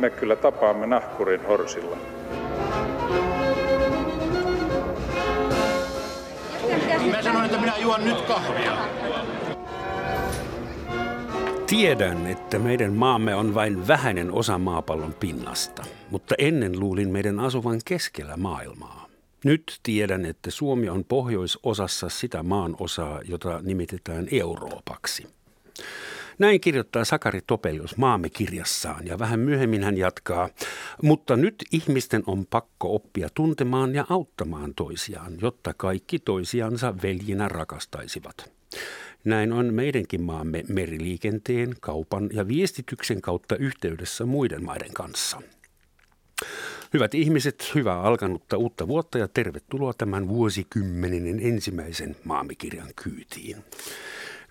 me kyllä tapaamme nahkurin horsilla. Mä sanoin, että minä juon nyt kahvia. Tiedän, että meidän maamme on vain vähäinen osa maapallon pinnasta, mutta ennen luulin meidän asuvan keskellä maailmaa. Nyt tiedän, että Suomi on pohjoisosassa sitä maan osaa, jota nimitetään Euroopaksi. Näin kirjoittaa Sakari Topelius maamme kirjassaan ja vähän myöhemmin hän jatkaa. Mutta nyt ihmisten on pakko oppia tuntemaan ja auttamaan toisiaan, jotta kaikki toisiansa veljinä rakastaisivat. Näin on meidänkin maamme meriliikenteen, kaupan ja viestityksen kautta yhteydessä muiden maiden kanssa. Hyvät ihmiset, hyvää alkanutta uutta vuotta ja tervetuloa tämän vuosikymmenen ensimmäisen maamikirjan kyytiin.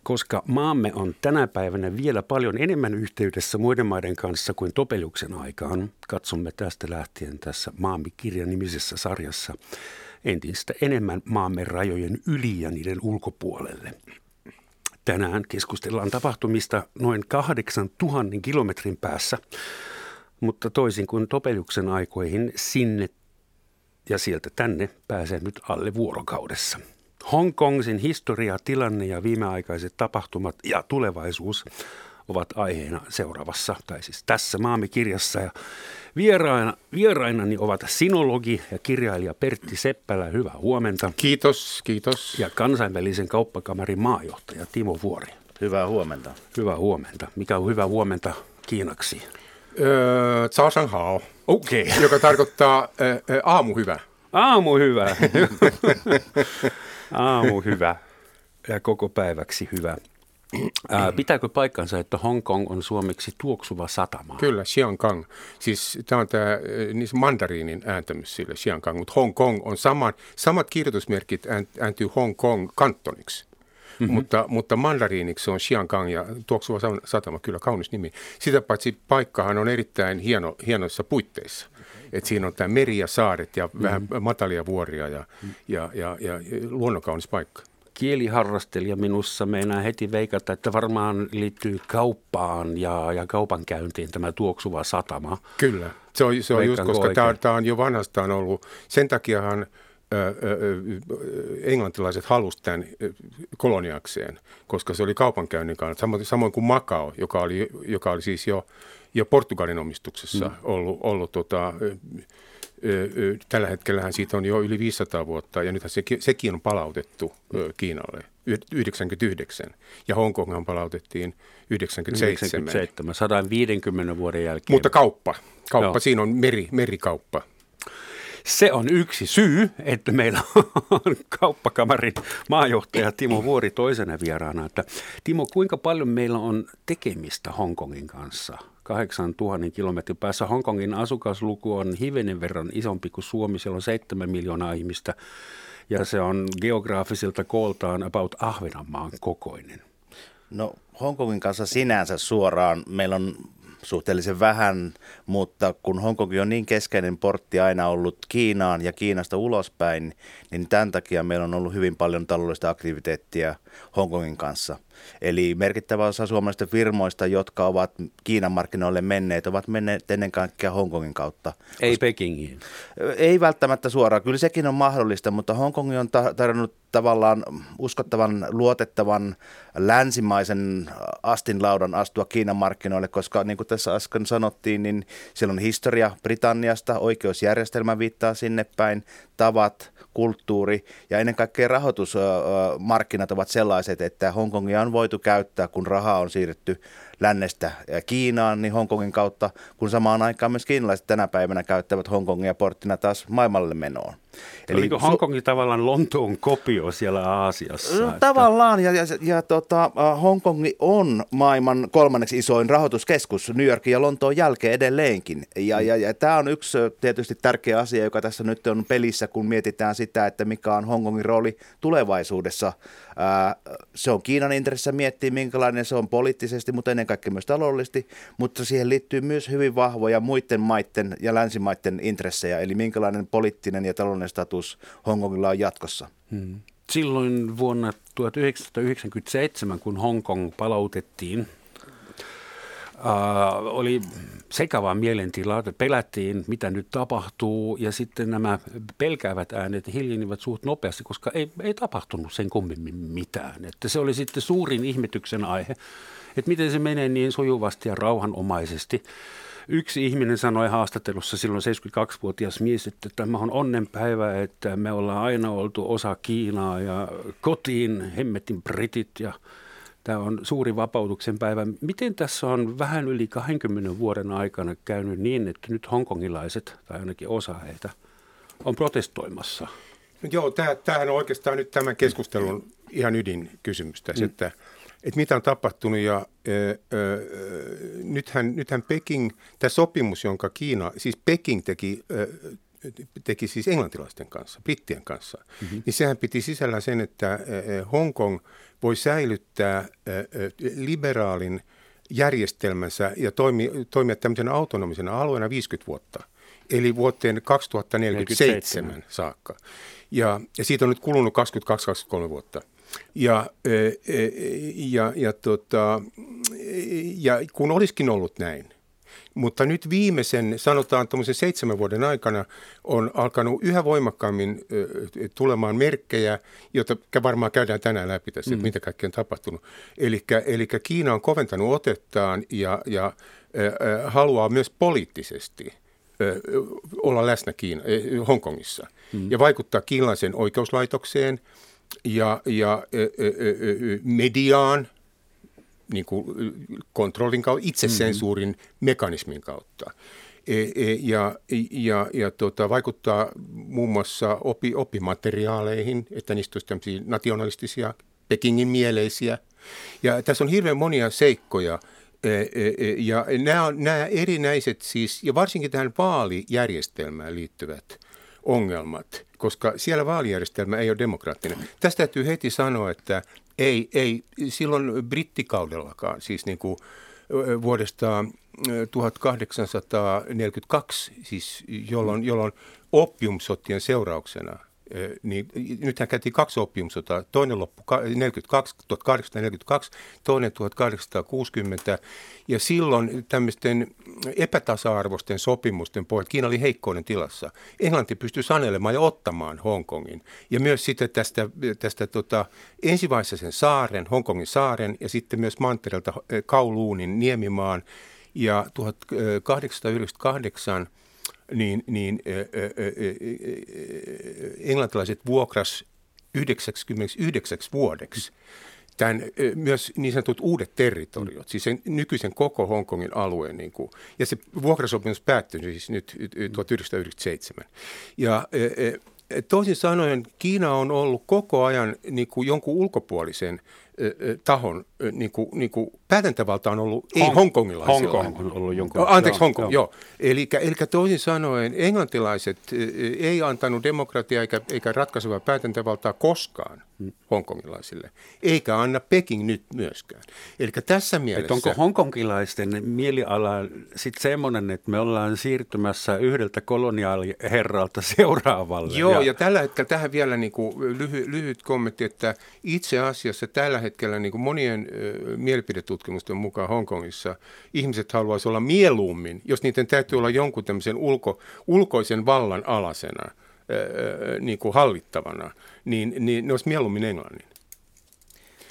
Koska maamme on tänä päivänä vielä paljon enemmän yhteydessä muiden maiden kanssa kuin Topeliuksen aikaan, katsomme tästä lähtien tässä maamikirjan nimisessä sarjassa entistä enemmän maamme rajojen yli ja niiden ulkopuolelle. Tänään keskustellaan tapahtumista noin 8000 kilometrin päässä, mutta toisin kuin Topeliuksen aikoihin sinne ja sieltä tänne pääsee nyt alle vuorokaudessa. Hongkongin historia, tilanne ja viimeaikaiset tapahtumat ja tulevaisuus ovat aiheena seuraavassa, tai siis tässä maamikirjassa. Ja vieraina, vierainani ovat sinologi ja kirjailija Pertti Seppälä. Hyvää huomenta. Kiitos, kiitos. Ja kansainvälisen kauppakamarin maajohtaja Timo Vuori. Hyvää huomenta. Hyvää huomenta. Mikä on hyvää huomenta kiinaksi? Öö, hao. Okei. Okay. Joka tarkoittaa äh, aamu hyvä. Aamu hyvä. Ja koko päiväksi hyvä. Ää, pitääkö paikkansa, että Hong Kong on suomeksi tuoksuva satama? Kyllä, Xiangkang. Siis tämä on tämä niin mandariinin ääntämys sille Xiangkang, mutta Hong Kong on samat, samat kirjoitusmerkit ääntyy Hong Kong kantoniksi. Mm-hmm. Mutta, mutta mandariiniksi on Xiangkang ja tuoksuva satama, kyllä kaunis nimi. Sitä paitsi paikkahan on erittäin hieno, hienoissa puitteissa. Et siinä on tämä meri ja saaret ja mm-hmm. vähän matalia vuoria ja, ja, ja, ja, ja luonnonkaunis paikka kieliharrastelija minussa meinaa heti veikata, että varmaan liittyy kauppaan ja, ja kaupankäyntiin tämä tuoksuva satama. Kyllä, se on, se on just, koska tämä, tämä on jo vanhastaan ollut. Sen takiahan englantilaiset halusivat tämän koloniakseen, koska se oli kaupankäynnin kannalta, samoin, samoin kuin Macao, joka oli, joka oli siis jo, jo Portugalin omistuksessa mm. ollut, ollut tota, tällä hetkellähän siitä on jo yli 500 vuotta ja nythän se, sekin on palautettu Kiinalle 99 ja Hongkonghan palautettiin 97. 97, 150 vuoden jälkeen. Mutta kauppa, kauppa Joo. siinä on meri, merikauppa. Se on yksi syy, että meillä on kauppakamarin maajohtaja Timo Vuori toisena vieraana. Että Timo, kuinka paljon meillä on tekemistä Hongkongin kanssa? 8000 kilometrin päässä. Hongkongin asukasluku on hivenen verran isompi kuin Suomi. Siellä on 7 miljoonaa ihmistä ja se on geograafisilta kooltaan about Ahvenanmaan kokoinen. No Hongkongin kanssa sinänsä suoraan meillä on suhteellisen vähän, mutta kun Hongkong on niin keskeinen portti aina ollut Kiinaan ja Kiinasta ulospäin, niin tämän takia meillä on ollut hyvin paljon taloudellista aktiviteettia Hongkongin kanssa – Eli merkittävä osa suomalaisista firmoista, jotka ovat Kiinan markkinoille menneet, ovat menneet ennen kaikkea Hongkongin kautta. Ei Pekingiin. Ei välttämättä suoraan. Kyllä sekin on mahdollista, mutta Hongkong on tarjonnut tavallaan uskottavan, luotettavan, länsimaisen astinlaudan astua Kiinan markkinoille, koska niin kuin tässä äsken sanottiin, niin siellä on historia Britanniasta, oikeusjärjestelmä viittaa sinne päin, tavat, kulttuuri ja ennen kaikkea rahoitusmarkkinat ovat sellaiset, että Hongkongia on voitu käyttää, kun rahaa on siirretty lännestä Kiinaan, niin Hongkongin kautta, kun samaan aikaan myös kiinalaiset tänä päivänä käyttävät Hongkongia porttina taas maailmalle menoon. Eli Oliko Hongkongin su- tavallaan Lontoon kopio siellä Aasiassa? No, että... Tavallaan, ja, ja, ja tota, Hongkongi on maailman kolmanneksi isoin rahoituskeskus New Yorkin ja Lontoon jälkeen edelleenkin. Ja, ja, ja tämä on yksi tietysti tärkeä asia, joka tässä nyt on pelissä, kun mietitään sitä, että mikä on Hongkongin rooli tulevaisuudessa. Se on Kiinan intressissä miettiä, minkälainen se on poliittisesti, mutta ennen kaikkea myös taloudellisesti, mutta siihen liittyy myös hyvin vahvoja muiden maiden ja länsimaiden intressejä, eli minkälainen poliittinen ja taloudellinen status Hongkongilla on jatkossa. Hmm. Silloin vuonna 1997, kun Hongkong palautettiin Uh, oli sekavaa mielentilaa, että pelättiin, mitä nyt tapahtuu, ja sitten nämä pelkäävät äänet hiljenivät suht nopeasti, koska ei, ei tapahtunut sen kummemmin mitään. Että se oli sitten suurin ihmetyksen aihe, että miten se menee niin sujuvasti ja rauhanomaisesti. Yksi ihminen sanoi haastattelussa silloin 72-vuotias mies, että tämä on onnenpäivä, että me ollaan aina oltu osa Kiinaa ja kotiin hemmetin britit ja Tämä on suuri vapautuksen päivä. Miten tässä on vähän yli 20 vuoden aikana käynyt niin, että nyt hongkongilaiset, tai ainakin osa heitä, on protestoimassa? Joo, tämähän on oikeastaan nyt tämän keskustelun ihan ydinkysymys tässä, mm. että, että mitä on tapahtunut ja ö, ö, nythän, nythän Peking, tämä sopimus, jonka Kiina, siis Peking teki ö, teki siis englantilaisten kanssa, brittien kanssa, mm-hmm. niin sehän piti sisällä sen, että Hongkong voi säilyttää liberaalin järjestelmänsä ja toimi, toimia tämmöisenä autonomisena alueena 50 vuotta, eli vuoteen 2047 47. saakka. Ja, ja siitä on nyt kulunut 22-23 vuotta. Ja, ja, ja, tota, ja kun olisikin ollut näin, mutta nyt viimeisen, sanotaan tuommoisen seitsemän vuoden aikana on alkanut yhä voimakkaammin tulemaan merkkejä, joita varmaan käydään tänään läpi tässä, mm. että mitä kaikkea on tapahtunut. Eli Kiina on koventanut otettaan ja, ja haluaa myös poliittisesti olla läsnä Kiina, Hongkongissa mm. ja vaikuttaa kiinalaisen oikeuslaitokseen ja, ja äh, mediaan – niin kuin kontrollin kautta, itsesensuurin mm-hmm. mekanismin kautta. E, e, ja, ja, ja tota, vaikuttaa muun muassa opi, oppimateriaaleihin, että niistä olisi tämmöisiä nationalistisia, Pekingin mieleisiä. Ja tässä on hirveän monia seikkoja, e, ja nämä, nämä erinäiset siis, ja varsinkin tähän vaalijärjestelmään liittyvät ongelmat, koska siellä vaalijärjestelmä ei ole demokraattinen. Tästä täytyy heti sanoa, että ei, ei silloin brittikaudellakaan, siis niin kuin vuodesta 1842, siis jolloin, jolloin oppiumsotien seurauksena niin nythän käytiin kaksi oppiumsotaa. Toinen loppu 42, 1842, toinen 1860. Ja silloin tämmöisten epätasa-arvoisten sopimusten pohjalta Kiina oli heikkoinen tilassa. Englanti pystyi sanelemaan ja ottamaan Hongkongin. Ja myös sitten tästä, tästä tota, ensivaiheessa sen saaren, Hongkongin saaren ja sitten myös mantereelta Kowloonin niemimaan. Ja 1898 niin, niin ä, ä, ä, englantilaiset vuokras 99 vuodeksi tämän, myös niin sanotut uudet territoriot, siis sen nykyisen koko Hongkongin alueen. Niin kuin, ja se vuokrasopimus päättyi siis nyt 1997. Ja toisin sanoen Kiina on ollut koko ajan niin kuin jonkun ulkopuolisen tahon niin kuin, niin kuin päätäntävalta on ollut Hong, ei hongkongilaisilla. Hongkong on ollut jonkun. Anteeksi, Hongkong, joo. joo. Eli, eli toisin sanoen englantilaiset ei antanut demokratiaa eikä, eikä ratkaisevaa päätäntävaltaa koskaan hmm. hongkongilaisille, eikä anna Peking nyt myöskään. Eli tässä mielessä... Et onko hongkongilaisten mieliala sitten semmoinen, että me ollaan siirtymässä yhdeltä koloniaaliherralta seuraavalle? Joo, ja, ja tällä hetkellä tähän vielä niin kuin lyhy, lyhyt kommentti, että itse asiassa tällä hetkellä niin kuin monien ö, mielipidetutkimusten mukaan Hongkongissa ihmiset haluaisivat olla mieluummin, jos niiden täytyy olla jonkun tämmöisen ulko, ulkoisen vallan alasena, ö, niin kuin hallittavana, niin, niin ne olisi mieluummin Englannin.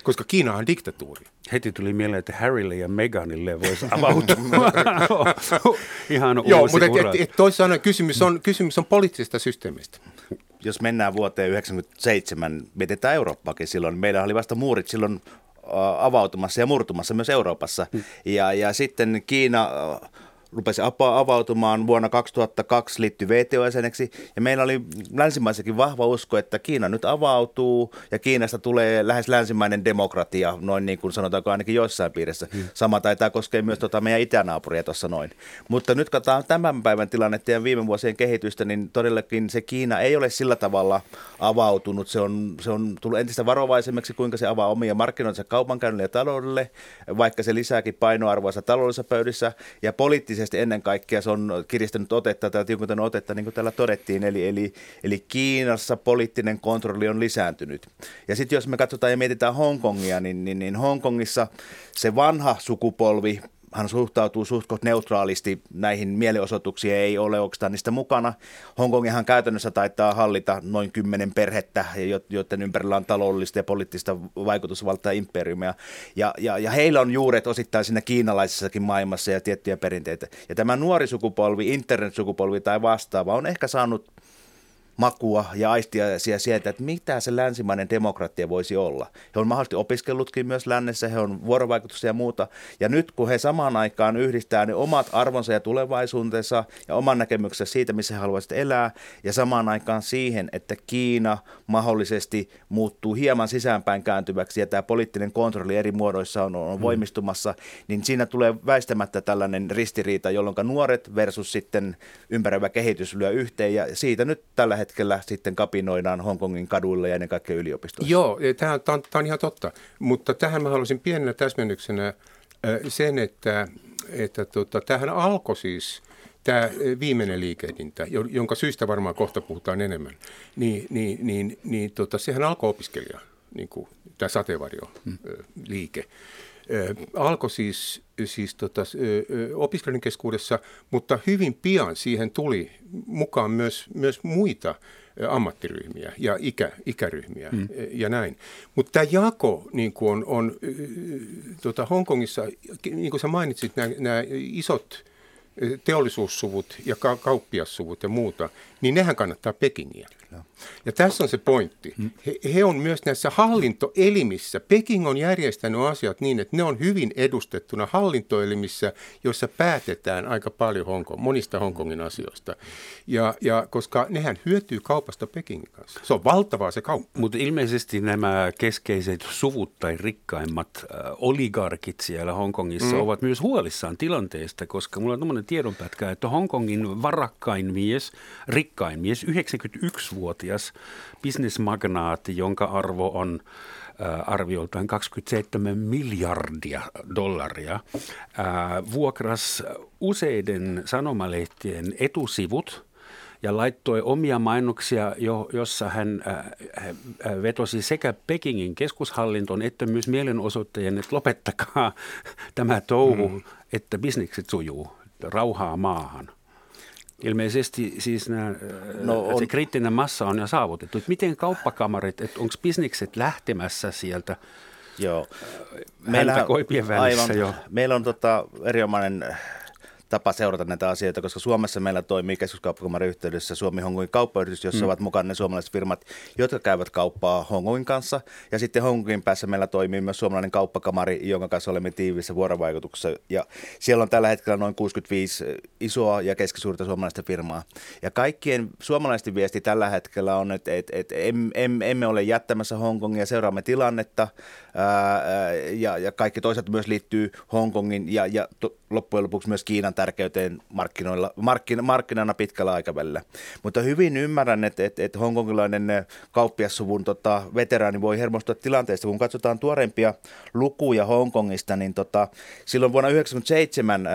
Koska Kiina on diktatuuri. Heti tuli mieleen, että Harrylle ja Meganille voisi avautua ihan Joo, mutta et, et, et sanoen kysymys on, kysymys on poliittisesta systeemistä jos mennään vuoteen 1997, mietitään Eurooppaakin silloin, meillä oli vasta muurit silloin avautumassa ja murtumassa myös Euroopassa. Hmm. Ja, ja sitten Kiina rupesi avautumaan vuonna 2002, liittyi VTO-jäseneksi ja meillä oli länsimaissakin vahva usko, että Kiina nyt avautuu ja Kiinasta tulee lähes länsimainen demokratia, noin niin kuin sanotaanko ainakin joissain piirissä. Hmm. Sama taitaa koskea myös tota meidän itänaapuria tuossa noin. Mutta nyt katsotaan tämän päivän tilannetta ja viime vuosien kehitystä, niin todellakin se Kiina ei ole sillä tavalla avautunut. Se on, se on tullut entistä varovaisemmaksi, kuinka se avaa omia markkinoita kaupankäynnille ja taloudelle, vaikka se lisääkin painoarvoisa taloudellisessa pöydissä ja poliittisesti poliittisesti ennen kaikkea se on kiristänyt otetta tai tiukentanut otetta, niin kuin täällä todettiin. Eli, eli, eli Kiinassa poliittinen kontrolli on lisääntynyt. Ja sitten jos me katsotaan ja mietitään Hongkongia, niin, niin, niin Hongkongissa se vanha sukupolvi hän suhtautuu suht neutraalisti näihin mielenosoituksiin, ei ole oikeastaan niistä mukana. Hongkongihan käytännössä taitaa hallita noin kymmenen perhettä, joiden ympärillä on taloudellista ja poliittista vaikutusvaltaa imperiumia. Ja, ja, ja heillä on juuret osittain siinä kiinalaisessakin maailmassa ja tiettyjä perinteitä. Ja tämä nuori sukupolvi, internet-sukupolvi tai vastaava on ehkä saanut makua ja aistia sieltä, että mitä se länsimainen demokratia voisi olla. He on mahdollisesti opiskellutkin myös lännessä, he on vuorovaikutusta ja muuta. Ja nyt kun he samaan aikaan yhdistää ne omat arvonsa ja tulevaisuutensa ja oman näkemyksensä siitä, missä he haluaisivat elää, ja samaan aikaan siihen, että Kiina mahdollisesti muuttuu hieman sisäänpäin kääntyväksi ja tämä poliittinen kontrolli eri muodoissa on, on mm. voimistumassa, niin siinä tulee väistämättä tällainen ristiriita, jolloin nuoret versus sitten ympäröivä kehitys lyö yhteen ja siitä nyt tällä hetkellä hetkellä sitten kapinoidaan Hongkongin kaduilla ja ennen kaikkea yliopistoissa. Joo, tämä on, tämä on ihan totta. Mutta tähän mä haluaisin pienenä täsmennyksenä sen, että, että tota, tähän alkoi siis tämä viimeinen liikehdintä, jonka syystä varmaan kohta puhutaan enemmän, niin, niin, niin, niin tota, sehän alkoi opiskelija, niin kuin tämä sateenvarjo-liike. Hmm alkoi siis, siis tota, opiskelijoiden keskuudessa, mutta hyvin pian siihen tuli mukaan myös, myös muita ammattiryhmiä ja ikä, ikäryhmiä mm. ja näin. Mutta tämä jako niin on, on tota Hongkongissa, niin kuin sä mainitsit, nämä isot teollisuussuvut ja ka- kauppiassuvut ja muuta, niin nehän kannattaa Pekingiä. Ja tässä on se pointti. Mm. He, he on myös näissä hallintoelimissä. Peking on järjestänyt asiat niin, että ne on hyvin edustettuna hallintoelimissä, joissa päätetään aika paljon Hongkong, monista Hongkongin asioista. Ja, ja koska nehän hyötyy kaupasta Pekingin kanssa. Se on valtavaa se kauppa. Mutta ilmeisesti nämä keskeiset suvut tai rikkaimmat äh, oligarkit siellä Hongkongissa mm. ovat myös huolissaan tilanteesta, koska mulla on tämmöinen tiedonpätkä, että Hongkongin varakkain mies, rikkain mies, 91 vuotias bisnesmagnaatti, jonka arvo on äh, arvioltaan 27 miljardia dollaria, äh, vuokras useiden sanomalehtien etusivut ja laittoi omia mainoksia, jo, jossa hän äh, vetosi sekä Pekingin keskushallintoon että myös mielenosoittajien, että lopettakaa tämä touhu, mm. että bisnekset sujuu, rauhaa maahan. Ilmeisesti siis nämä, no on, se kriittinen massa on jo saavutettu. Miten kauppakamarit, että onko bisnikset lähtemässä sieltä Joo. Meillä, koipien välissä aivan, jo? Meillä on tota, erinomainen tapa seurata näitä asioita, koska Suomessa meillä toimii keskuskauppakamarin yhteydessä Suomi Hongkongin kauppayritys, jossa mm. ovat mukana ne suomalaiset firmat, jotka käyvät kauppaa Hongkongin kanssa. Ja sitten Hongkongin päässä meillä toimii myös suomalainen kauppakamari, jonka kanssa olemme tiiviissä vuorovaikutuksessa. Ja siellä on tällä hetkellä noin 65 isoa ja keskisuurta suomalaista firmaa. Ja kaikkien suomalaisten viesti tällä hetkellä on, että, että, että emme ole jättämässä Hongkongia, seuraamme tilannetta ää, ja, ja kaikki toisaalta myös liittyy Hongkongin ja, ja to, loppujen lopuksi myös Kiinan tärkeyteen markkinoilla, markkin, markkinana pitkällä aikavälillä. Mutta hyvin ymmärrän, että, että, että hongkongilainen kauppiassuvun tota, veteraani voi hermostua tilanteesta. Kun katsotaan tuorempia lukuja Hongkongista, niin tota, silloin vuonna 1997,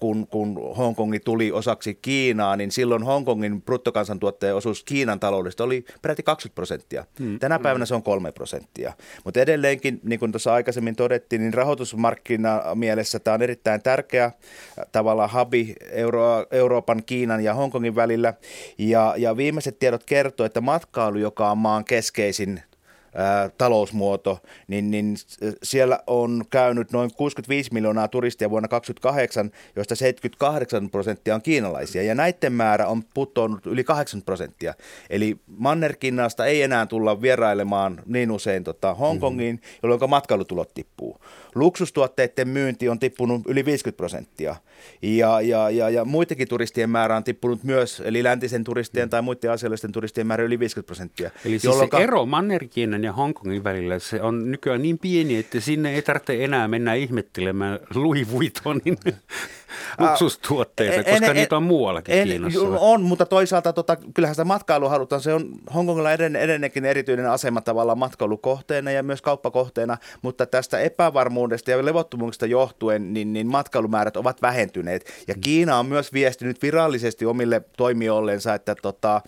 kun, kun Hongkongi tuli osaksi Kiinaa, niin silloin Hongkongin bruttokansantuotteen osuus Kiinan taloudesta oli peräti 20 prosenttia. Hmm. Tänä päivänä se on 3 prosenttia. Mutta edelleenkin, niin kuin tuossa aikaisemmin todettiin, niin rahoitusmarkkina mielessä tämä on erittäin tärkeä tavallaan hubi Euro- Euroopan, Kiinan ja Hongkongin välillä. Ja, ja viimeiset tiedot kertoo, että matkailu, joka on maan keskeisin talousmuoto, niin, niin siellä on käynyt noin 65 miljoonaa turistia vuonna 2028, joista 78 prosenttia on kiinalaisia. Ja näiden määrä on putonnut yli 8 prosenttia. Eli Mannerkinnasta ei enää tulla vierailemaan niin usein tota Hongkongiin, mm-hmm. jolloin matkailutulot tippuu. Luksustuotteiden myynti on tippunut yli 50 prosenttia. Ja, ja, ja, ja muidenkin turistien määrä on tippunut myös, eli läntisen turistien tai muiden asiallisten turistien määrä yli 50 prosenttia. Eli siis se ero Mannerkiinan ja Hongkongin välillä, se on nykyään niin pieni, että sinne ei tarvitse enää mennä ihmettelemään Louis Vuittonin luksustuotteita, koska en, niitä on muuallakin en, Kiinassa. On, mutta toisaalta tota, kyllähän sitä matkailu halutaan. Se on Hongkongilla edelleenkin erityinen asema tavallaan matkailukohteena ja myös kauppakohteena, mutta tästä epävarmuudesta ja levottomuudesta johtuen niin, niin matkailumäärät ovat vähentyneet. Ja mm. Kiina on myös viestinyt virallisesti omille toimijoillensa, että tota,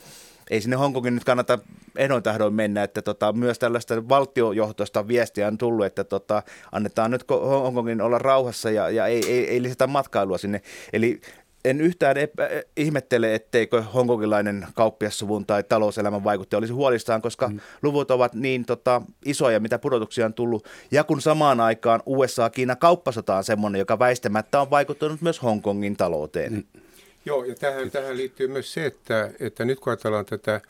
ei sinne Hongkongin nyt kannata ehdoin tahdoin mennä, että tota, myös tällaista valtiojohtoista viestiä on tullut, että tota, annetaan nyt Hongkongin olla rauhassa ja, ja ei, ei, ei lisätä matkailua sinne. Eli en yhtään epä, ihmettele, etteikö hongkongilainen kauppiassuvun tai talouselämän vaikuttaja olisi huolissaan, koska mm. luvut ovat niin tota, isoja, mitä pudotuksia on tullut. Ja kun samaan aikaan USA-Kiina kauppasota on semmoinen, joka väistämättä on vaikuttanut myös Hongkongin talouteen. Mm. Joo, ja tähän, tähän liittyy myös se, että, että nyt kun ajatellaan tätä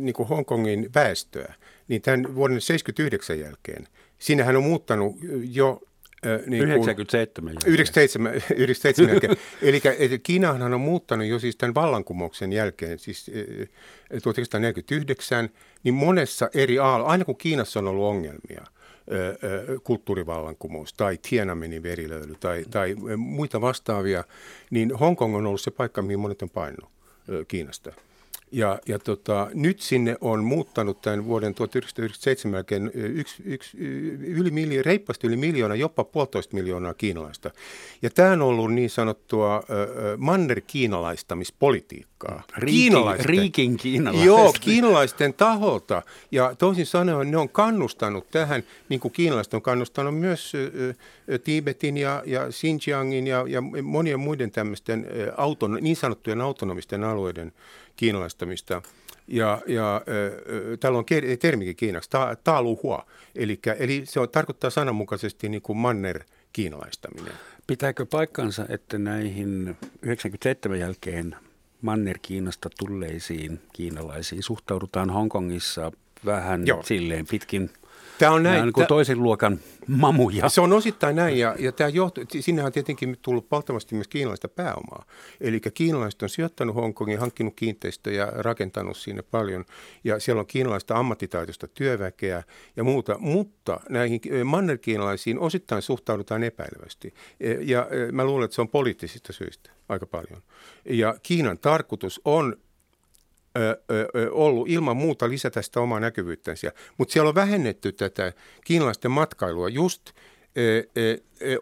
niin kuin Hongkongin väestöä, niin tämän vuoden 79 jälkeen, siinähän on muuttanut jo niin 97 jälkeen. 97, 97 jälkeen. Eli Kiinahan on muuttanut jo siis tämän vallankumouksen jälkeen, siis 1949, niin monessa eri aalloissa, aina kun Kiinassa on ollut ongelmia, kulttuurivallankumous tai Tiananmenin verilöyly tai, tai muita vastaavia, niin Hongkong on ollut se paikka, mihin monet on painunut Kiinasta. Ja, ja tota, nyt sinne on muuttanut tämän vuoden 1997 jälkeen yksi, yksi, yli miljo, reippaasti yli miljoona, jopa puolitoista miljoonaa kiinalaista. Ja tämä on ollut niin sanottua äh, manner-kiinalaistamispolitiikkaa. Riikin, kiinalaisten, riikin kiinalaisten. Joo, kiinalaisten taholta. Ja toisin sanoen ne on kannustanut tähän, niin kuin kiinalaiset on kannustanut myös äh, Tibetin ja, ja Xinjiangin ja, ja monien muiden tämmöisten äh, auton, niin sanottujen autonomisten alueiden kiinalaistamista. Ja, ja äh, täällä on termikin kiinaksi, ta, taaluhua, eli, eli se on, tarkoittaa sananmukaisesti niin kuin manner kiinalaistaminen. Pitääkö paikkansa, että näihin 97 jälkeen Manner-Kiinasta tulleisiin kiinalaisiin suhtaudutaan Hongkongissa vähän Joo. silleen pitkin Tämä on näin. Nämä on niin toisen luokan mamuja. Se on osittain näin, ja, ja tämä johtuu, sinnehän on tietenkin tullut valtavasti myös kiinalaista pääomaa. Eli kiinalaiset on sijoittanut Hongkongin, hankkinut kiinteistöjä, rakentanut sinne paljon, ja siellä on kiinalaista ammattitaitoista työväkeä ja muuta, mutta näihin mannerkiinalaisiin osittain suhtaudutaan epäilevästi. E, ja e, mä luulen, että se on poliittisista syistä aika paljon. Ja Kiinan tarkoitus on ollut ilman muuta lisätä sitä omaa näkyvyyttänsä. Mutta siellä on vähennetty tätä kiinalaisten matkailua just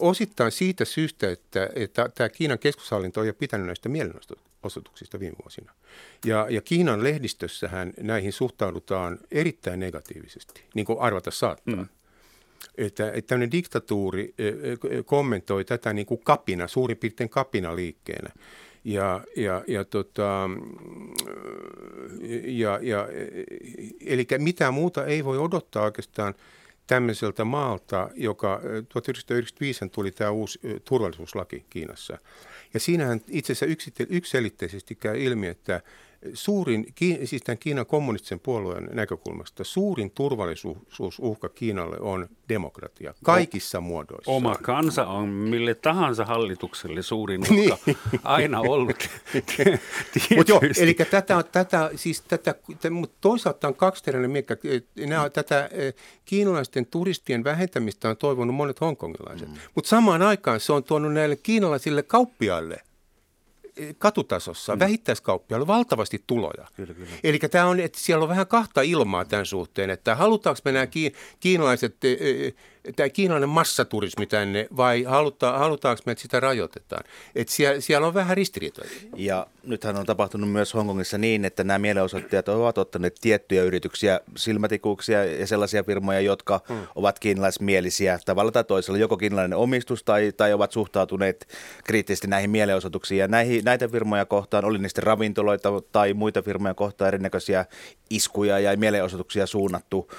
osittain siitä syystä, että, että tämä Kiinan keskushallinto on jo pitänyt näistä mielenosoituksista viime vuosina. Ja, ja Kiinan lehdistössähän näihin suhtaudutaan erittäin negatiivisesti, niin kuin arvata saattaa. Mm. Että, että tämmöinen diktatuuri kommentoi tätä niin kuin kapina, suurin piirtein kapina liikkeenä. Ja, ja, ja, tota, ja, ja, eli mitä muuta ei voi odottaa oikeastaan tämmöiseltä maalta, joka 1995 tuli tämä uusi turvallisuuslaki Kiinassa. Ja siinähän itse asiassa yksiselitteisesti käy ilmi, että suurin, siis tämän Kiinan kommunistisen puolueen näkökulmasta suurin turvallisuusuhka Kiinalle on demokratia kaikissa muodoissa. Oma kansa on mille tahansa hallitukselle suurin uhka niin. aina ollut. Mut joo, eli tätä, tätä, siis tätä, mutta toisaalta on kaksiteräinen miekka. Nämä, tätä eh, kiinalaisten turistien vähentämistä on toivonut monet hongkongilaiset. Mm. Mutta samaan aikaan se on tuonut näille kiinalaisille kauppiaille – katutasossa, mm. vähittäiskauppiailla valtavasti tuloja. Kyllä, kyllä. Eli tämä on, että siellä on vähän kahta ilmaa tämän suhteen, että halutaanko me nämä kiinalaiset e, e, tämä kiinalainen massaturismi tänne vai haluta, halutaanko me, että sitä rajoitetaan? Et siellä, siellä on vähän ristiriitoja. Ja nythän on tapahtunut myös Hongkongissa niin, että nämä mielenosoittajat ovat ottaneet tiettyjä yrityksiä, silmätikuuksia ja sellaisia firmoja, jotka hmm. ovat kiinalaismielisiä tavalla tai toisella, joko kiinalainen omistus tai, tai ovat suhtautuneet kriittisesti näihin mielenosoituksiin. Ja näihin, näitä firmoja kohtaan, oli niistä ravintoloita tai muita firmoja kohtaan erinäköisiä iskuja ja mielenosoituksia suunnattu.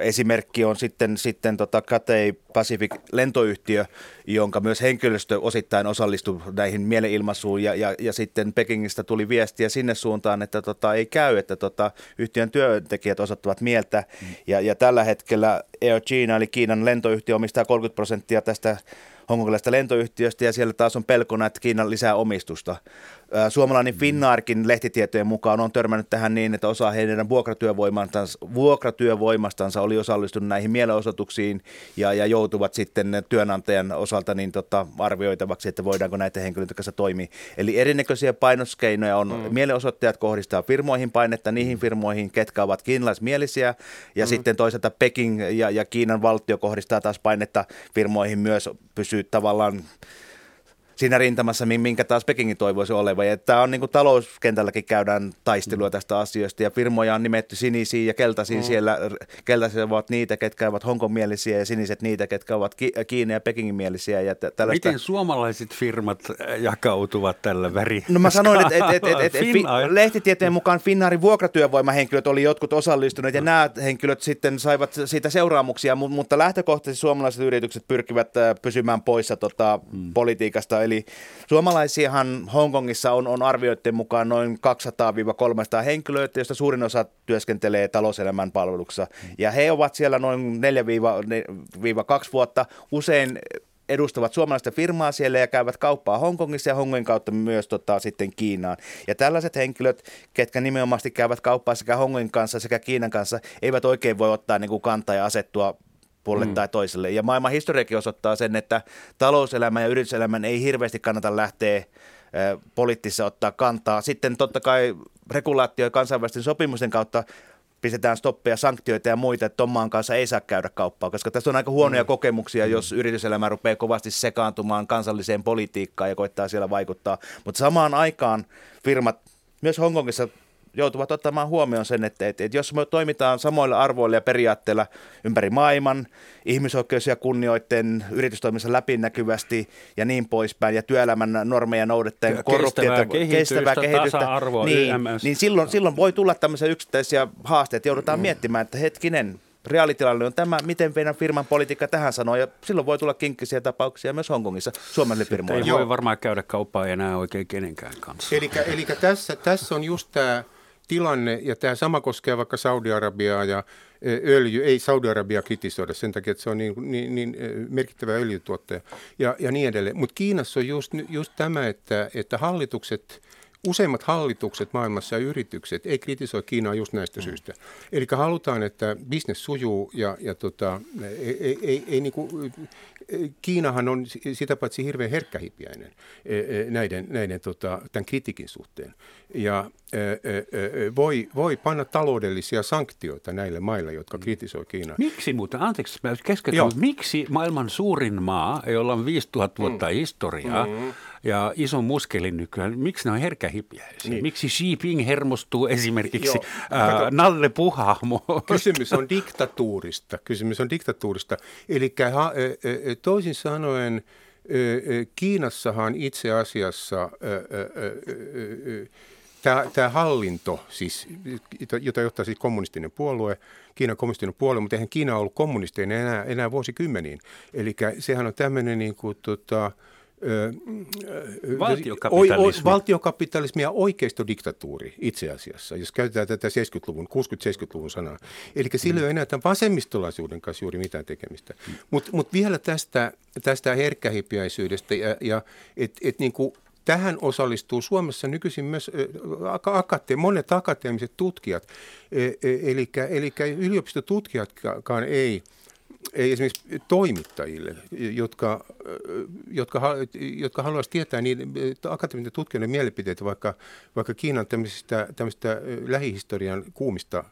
Esimerkki on sitten, sitten tota Cathay Pacific lentoyhtiö, jonka myös henkilöstö osittain osallistui näihin mielenilmaisuun ja, ja, ja sitten Pekingistä tuli viestiä sinne suuntaan, että tota, ei käy, että tota, yhtiön työntekijät osoittavat mieltä mm. ja, ja tällä hetkellä Air China eli Kiinan lentoyhtiö omistaa 30 prosenttia tästä hongkongilaisesta lentoyhtiöstä ja siellä taas on pelkona, että Kiinan lisää omistusta. Suomalainen mm. Finnaarkin lehtitietojen mukaan on törmännyt tähän niin, että osa heidän vuokratyövoimastansa, vuokratyövoimastansa oli osallistunut näihin mielenosoituksiin ja, ja joutuvat sitten työnantajan osalta niin tota, arvioitavaksi, että voidaanko näitä henkilöitä kanssa toimia. Eli erinäköisiä painoskeinoja on. Mm. Mielenosoittajat kohdistaa firmoihin painetta niihin firmoihin, ketkä ovat kiinalaismielisiä ja mm. sitten toisaalta Peking ja, ja Kiinan valtio kohdistaa taas painetta firmoihin myös pysyä tavallaan siinä rintamassa, minkä taas Pekingin toivoisi olevan. Ja tämä on niin kuin talouskentälläkin käydään taistelua tästä asiasta ja firmoja on nimetty sinisiä ja keltaisia mm. siellä. Keltaisia ovat niitä, ketkä ovat Hongkong-mielisiä ja siniset niitä, ketkä ovat Kiina ja Pekingin mielisiä. Ja tällaista... Miten suomalaiset firmat äh, jakautuvat tällä väri? No mä sanoin, että et, et, et, et, et, lehtitieteen mukaan Finnaarin vuokratyövoimahenkilöt oli jotkut osallistuneet ja nämä henkilöt sitten saivat siitä seuraamuksia, mutta lähtökohtaisesti suomalaiset yritykset pyrkivät äh, pysymään poissa tota, mm. politiikasta Eli suomalaisiahan Hongkongissa on, on arvioiden mukaan noin 200-300 henkilöä, joista suurin osa työskentelee talouselämän palveluksessa. Ja he ovat siellä noin 4-2 vuotta. Usein edustavat suomalaista firmaa siellä ja käyvät kauppaa Hongkongissa ja Hongkongin kautta myös tota, sitten Kiinaan. Ja tällaiset henkilöt, ketkä nimenomaan käyvät kauppaa sekä Hongkongin kanssa sekä Kiinan kanssa, eivät oikein voi ottaa niin kuin kantaa ja asettua puolelle mm. tai toiselle. Ja maailman historiakin osoittaa sen, että talouselämän ja yrityselämän ei hirveästi kannata lähteä poliittisessa ottaa kantaa. Sitten totta kai regulaatio ja kansainvälisten sopimusten kautta pistetään stoppeja, sanktioita ja muita, että Tommaan kanssa ei saa käydä kauppaa, koska tässä on aika huonoja mm. kokemuksia, mm. jos yrityselämä rupeaa kovasti sekaantumaan kansalliseen politiikkaan ja koittaa siellä vaikuttaa. Mutta samaan aikaan firmat myös Hongkongissa joutuvat ottamaan huomioon sen, että, että, että jos me toimitaan samoilla arvoilla ja periaatteilla ympäri maailman, ihmisoikeuksia kunnioitteen, yritystoiminnassa läpinäkyvästi ja niin poispäin, ja työelämän normeja noudattaen, korruptiota, kestävää kehitystä, niin, niin silloin, silloin voi tulla tämmöisiä yksittäisiä haasteita, joudutaan mm. miettimään, että hetkinen, reaalitilanne on tämä, miten meidän firman politiikka tähän sanoo, ja silloin voi tulla kinkkisiä tapauksia myös Hongkongissa Suomelle firmoille. Ei voi varmaan käydä kauppaa enää oikein kenenkään kanssa. Eli tässä, tässä on just tämä tilanne, ja tämä sama koskee vaikka Saudi-Arabiaa ja e, öljy, ei Saudi-Arabia kritisoida sen takia, että se on niin, niin, niin e, merkittävä öljytuottaja ja, ja niin edelleen. Mutta Kiinassa on just, just tämä, että, että hallitukset, useimmat hallitukset maailmassa ja yritykset ei kritisoi Kiinaa just näistä mm. syistä. Eli halutaan, että bisnes sujuu ja, ja tota, ei, ei, ei, ei niin kuin, Kiinahan on sitä paitsi hirveän herkkähipiäinen e, e, näiden, näiden tota, tämän kritiikin suhteen. Ja e, voi, voi panna taloudellisia sanktioita näille maille, jotka mm. kritisoi Kiinaa. Miksi muuten, anteeksi, mä keskeytän, miksi maailman suurin maa, jolla on 5000 vuotta mm. historiaa, mm ja iso muskelin nykyään, miksi ne on herkähipiäisiä? Niin. Miksi Xi Jinping hermostuu esimerkiksi Joo, Nalle Puhahmo? Kysymys on diktatuurista. Kysymys on diktatuurista. Eli toisin sanoen Kiinassahan itse asiassa tämä hallinto, siis, jota johtaa siis kommunistinen puolue, Kiinan kommunistinen puolue, mutta eihän Kiina ollut kommunistinen enää, enää vuosikymmeniin. Eli sehän on tämmöinen niin kuin, tota, Valtiokapitalismi. valtiokapitalismi ja oikeistodiktatuuri itse asiassa, jos käytetään tätä 70-luvun, 60-70-luvun sanaa. Eli sillä ei ole enää tämän vasemmistolaisuuden kanssa juuri mitään tekemistä. Mm. Mutta mut vielä tästä, tästä herkkähipiäisyydestä ja, ja että et niin tähän osallistuu Suomessa nykyisin myös akate, monet akateemiset tutkijat, e, e, eli yliopistotutkijatkaan ei – ei esimerkiksi toimittajille, jotka, jotka, jotka haluaisivat tietää niin akateemisten tutkijoiden mielipiteitä vaikka, vaikka Kiinan tämmöisistä, tämmöisistä lähihistorian kuumista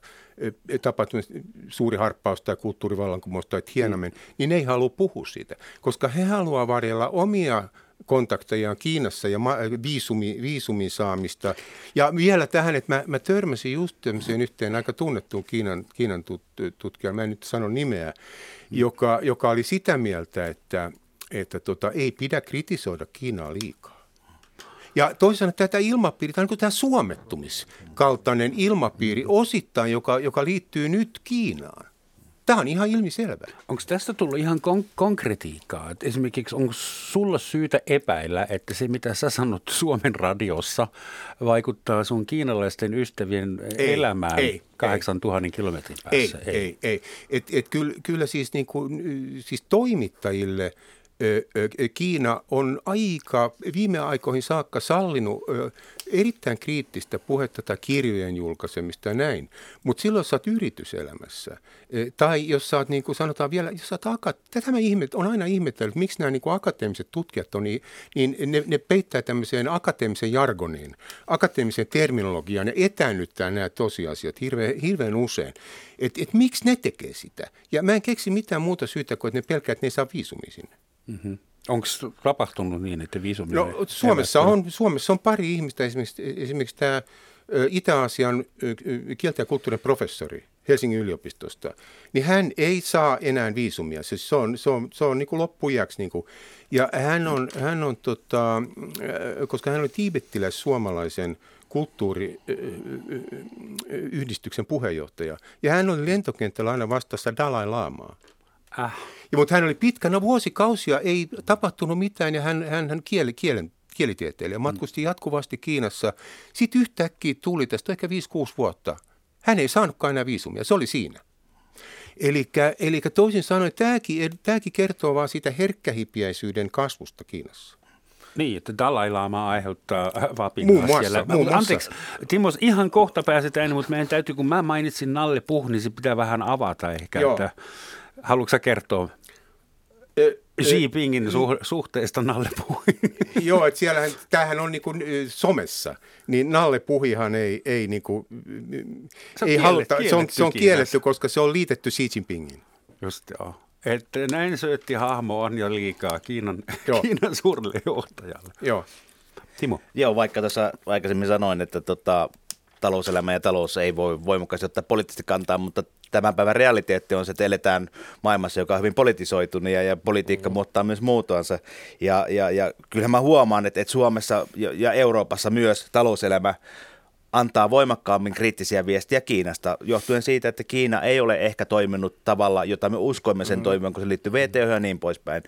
tapahtumista, suuri harppaus tai kulttuurivallankumous tai Tiananmen, mm. niin ne ei halua puhua siitä, koska he haluavat varjella omia kontaktejaan Kiinassa ja viisumi, viisumin saamista. Ja vielä tähän, että mä, mä törmäsin just tämmöiseen yhteen aika tunnettuun Kiinan, Kiinan tut, tutkijan, mä en nyt sano nimeä, mm. joka, joka oli sitä mieltä, että, että tota, ei pidä kritisoida Kiinaa liikaa. Ja toisaalta tätä ilmapiiriä, tämä on niin tämä suomettumiskaltainen ilmapiiri osittain, joka, joka liittyy nyt Kiinaan. Tämä on ihan ilmiselvä. Onko tästä tullut ihan kon- konkretiikkaa? Et esimerkiksi onko sulla syytä epäillä, että se mitä sä sanot Suomen radiossa vaikuttaa sun kiinalaisten ystävien ei, elämään ei, 8000 kilometrin päässä? Ei, ei, ei. ei. Et, et kyllä, kyllä siis, niin kuin, siis toimittajille – Kiina on aika viime aikoihin saakka sallinut erittäin kriittistä puhetta tai kirjojen julkaisemista näin. Mutta silloin sä oot yrityselämässä. Tai jos sä oot, niin kuin sanotaan vielä, jos sä oot tätä mä ihmet, on aina ihmetellyt, miksi nämä niin kuin akateemiset tutkijat on, niin, niin ne, ne peittää tämmöiseen akateemisen jargoniin, akateemisen terminologiaan ja etäännyttää nämä tosiasiat hirveän, hirveän usein. Että et miksi ne tekee sitä? Ja mä en keksi mitään muuta syytä kuin, että ne pelkää, että ne ei saa viisumia sinne. Mm-hmm. Onko tapahtunut niin, että viisumi No, Suomessa, on, Suomessa on pari ihmistä, esimerkiksi, esimerkiksi tämä Itä-Asian kieltä ja kulttuurin professori Helsingin yliopistosta, niin hän ei saa enää viisumia. Siis se on, se on, se on niin kuin loppujaksi. Niin kuin. Ja hän on, hän on tota, koska hän on tiibettiläis suomalaisen kulttuuriyhdistyksen puheenjohtaja. Ja hän oli lentokentällä aina vastassa Dalai Lamaa. Äh. Ja, mutta hän oli pitkänä vuosikausia, ei tapahtunut mitään ja hän, hän, hän kieli, kielen, kielitieteilijä, matkusti jatkuvasti Kiinassa. Sitten yhtäkkiä tuli tästä ehkä 5-6 vuotta. Hän ei saanutkaan enää viisumia, se oli siinä. Eli toisin sanoen tämäkin, tämäkin kertoo vaan siitä herkkähipiäisyyden kasvusta Kiinassa. Niin, että Dalai Lama aiheuttaa vapinaa muun muassa, siellä. Muun muassa. Anteeksi, Timo, ihan kohta pääsetään, mutta meidän täytyy, kun mä mainitsin Nalle Puh, niin se pitää vähän avata ehkä. Joo. Että, haluatko sä kertoa Xi Jinpingin su- suhteesta Nalle Puhiin? Joo, että siellähän, tämähän on niin kuin somessa, niin Nalle Puhihan ei, ei, niin kuin, Se on ei haluta, se on, kielletty se on kielletty, koska se on liitetty Xi Jinpingin. Just joo. Että näin söötti hahmo on jo liikaa Kiinan, Joo. Kiinan suurelle johtajalle. Joo. Timo. Joo, vaikka tässä aikaisemmin sanoin, että tota, talouselämä ja talous ei voi voimakkaasti ottaa poliittisesti kantaa, mutta tämän päivän realiteetti on se, että eletään maailmassa, joka on hyvin politisoitunut ja, ja politiikka muuttaa myös muotoansa. Ja, ja, ja kyllähän mä huomaan, että, että Suomessa ja, ja Euroopassa myös talouselämä antaa voimakkaammin kriittisiä viestiä Kiinasta, johtuen siitä, että Kiina ei ole ehkä toiminut tavalla, jota me uskoimme sen mm. toimivan, kun se liittyy VTO ja niin poispäin.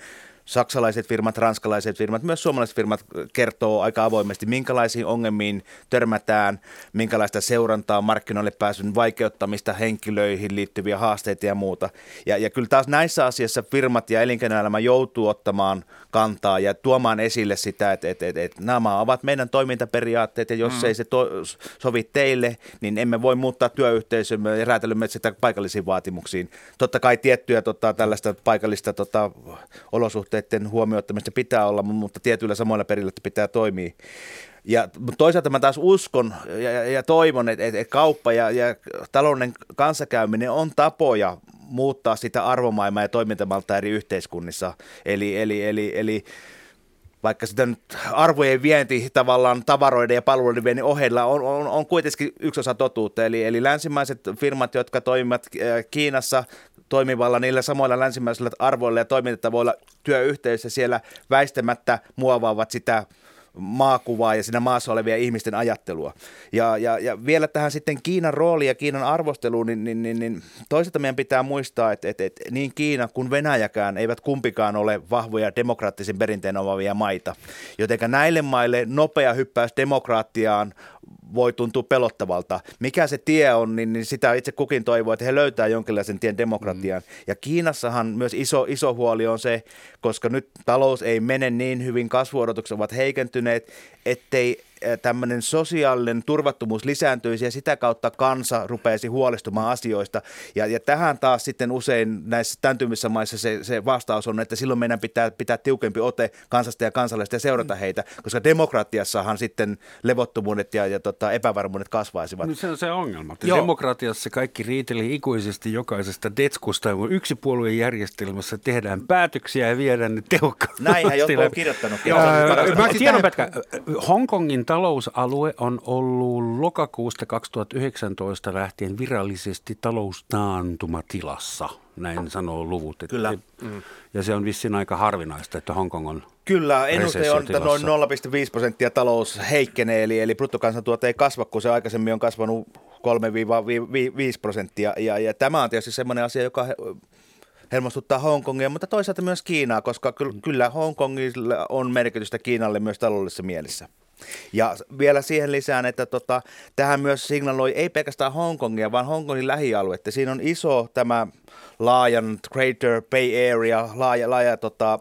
Saksalaiset firmat, ranskalaiset firmat, myös suomalaiset firmat kertoo aika avoimesti, minkälaisiin ongelmiin törmätään, minkälaista seurantaa, markkinoille pääsyn vaikeuttamista, henkilöihin liittyviä haasteita ja muuta. Ja, ja kyllä taas näissä asioissa firmat ja elinkeinoelämä joutuu ottamaan kantaa ja tuomaan esille sitä, että, että, että, että nämä ovat meidän toimintaperiaatteet ja jos mm. ei se to, sovi teille, niin emme voi muuttaa työyhteisömme ja räätälömme sitä paikallisiin vaatimuksiin. Totta kai tiettyä tota, tällaista paikallista tota, olosuhteiden huomioittamista pitää olla, mutta tietyillä samoilla perillä pitää toimia. Ja toisaalta mä taas uskon ja, ja, ja toivon, että, että kauppa ja, ja talouden kanssakäyminen on tapoja muuttaa sitä arvomaailmaa ja toimintamalta eri yhteiskunnissa. Eli, eli, eli, eli vaikka sitä nyt arvojen vienti tavallaan tavaroiden ja palveluiden viennin ohella on, on, on kuitenkin yksi osa totuutta. Eli, eli länsimaiset firmat, jotka toimivat äh, Kiinassa toimivalla niillä samoilla länsimaisilla arvoilla ja toimintatavoilla työyhteisössä siellä väistämättä muovaavat sitä maakuvaa ja siinä maassa olevia ihmisten ajattelua. Ja, ja, ja vielä tähän sitten Kiinan rooli ja Kiinan arvosteluun, niin, niin, niin, niin toisaalta meidän pitää muistaa, että, että, että niin Kiina kuin Venäjäkään eivät kumpikaan ole vahvoja demokraattisen perinteen omaavia maita. Jotenka näille maille nopea hyppäys demokraattiaan voi tuntua pelottavalta. Mikä se tie on, niin, niin sitä itse kukin toivoo, että he löytää jonkinlaisen tien demokratiaan. Mm. Ja Kiinassahan myös iso, iso huoli on se, koska nyt talous ei mene niin hyvin, kasvuodotukset ovat heikentyneet, ettei tämmöinen sosiaalinen turvattomuus lisääntyisi ja sitä kautta kansa rupeaisi huolestumaan asioista. Ja, ja tähän taas sitten usein näissä täntymissä maissa se, se vastaus on, että silloin meidän pitää pitää tiukempi ote kansasta ja kansalaisista ja seurata heitä, koska demokratiassahan sitten levottomuudet ja, ja tota, epävarmuudet kasvaisivat. No se on se ongelma. Että Joo. Demokratiassa kaikki riiteli ikuisesti jokaisesta detskusta. Yksi puolueen järjestelmässä tehdään päätöksiä ja viedään ne tehokkaasti. Näinhän jotkut on kirjoittanut. Joo, äh, mä siis. Hongkongin talousalue on ollut lokakuusta 2019 lähtien virallisesti taloustaantumatilassa. Näin sanoo luvut. Kyllä. Ja se on vissiin aika harvinaista, että Hongkong on Kyllä, ennuste on, että noin resessiotilassa. 0,5 prosenttia talous heikkenee, eli, eli bruttokansantuote ei kasva, kun se aikaisemmin on kasvanut 3-5 prosenttia. Ja, ja tämä on tietysti semmoinen asia, joka he- helmostuttaa Hongkongia, mutta toisaalta myös Kiinaa, koska ky- kyllä Hongkongilla on merkitystä Kiinalle myös taloudellisessa mielessä. Ja vielä siihen lisään, että tota, tähän myös signaloi ei pelkästään Hongkongia, vaan Hongkongin lähialuetta. Siinä on iso tämä laajan Greater Bay Area, laaja, laaja tota,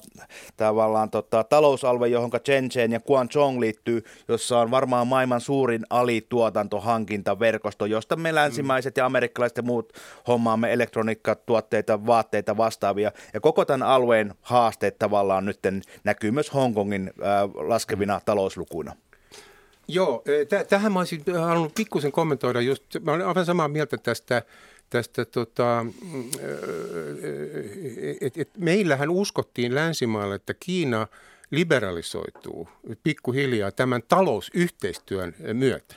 tavallaan tota, talousalue, johon Shenzhen ja Guangzhou liittyy, jossa on varmaan maailman suurin alituotantohankintaverkosto, josta me länsimaiset ja amerikkalaiset ja muut hommaamme elektroniikkatuotteita, vaatteita vastaavia. Ja koko tämän alueen haasteet tavallaan nyt näkyy myös Hongkongin äh, laskevina talouslukuina. Joo, tä- tähän mä olisin halunnut pikkusen kommentoida just, mä olen aivan samaa mieltä tästä, tästä tota, että et meillähän uskottiin länsimaalla, että Kiina liberalisoituu pikkuhiljaa tämän talousyhteistyön myötä.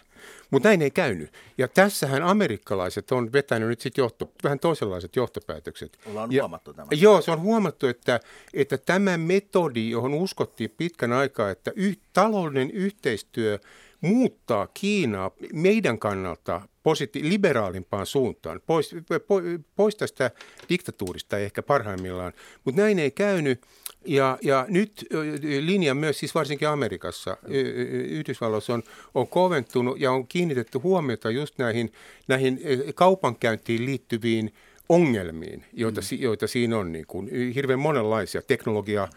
Mutta näin ei käynyt. Ja tässähän amerikkalaiset on vetänyt nyt sitten johto, vähän toisenlaiset johtopäätökset. Ollaan ja, huomattu tämä. Joo, se on huomattu, että, että tämä metodi, johon uskottiin pitkän aikaa, että y, taloudellinen yhteistyö muuttaa Kiinaa meidän kannalta positi- liberaalimpaan suuntaan, pois, po, pois tästä diktatuurista ehkä parhaimmillaan. Mutta näin ei käynyt. Ja, ja nyt linja myös siis varsinkin Amerikassa, Yhdysvalloissa on, on koventunut ja on kiinnitetty huomiota just näihin, näihin kaupankäyntiin liittyviin ongelmiin, joita, mm. joita siinä on, niin kuin, hirveän monenlaisia. Teknologia,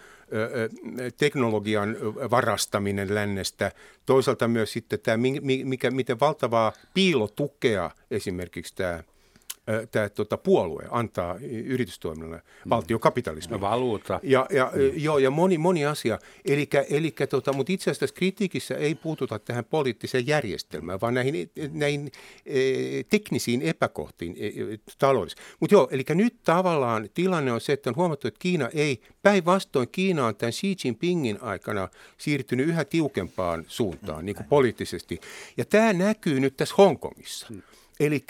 teknologian varastaminen lännestä, toisaalta myös sitten tämä, mikä, miten valtavaa piilotukea esimerkiksi tämä tämä tota, puolue antaa yritystoiminnalle mm. valtiokapitalismia. Valuutta. Ja, ja, mm. joo, ja moni, moni asia. Elikkä, elikkä, tota, mutta itse asiassa kritiikissä ei puututa tähän poliittiseen järjestelmään, vaan näihin, näihin e, teknisiin epäkohtiin e, taloudessa. Mutta joo, eli nyt tavallaan tilanne on se, että on huomattu, että Kiina ei, päinvastoin Kiina on tämän Xi Jinpingin aikana siirtynyt yhä tiukempaan suuntaan mm. niin kuin poliittisesti. Ja tämä näkyy nyt tässä Hongkongissa. Mm. Eli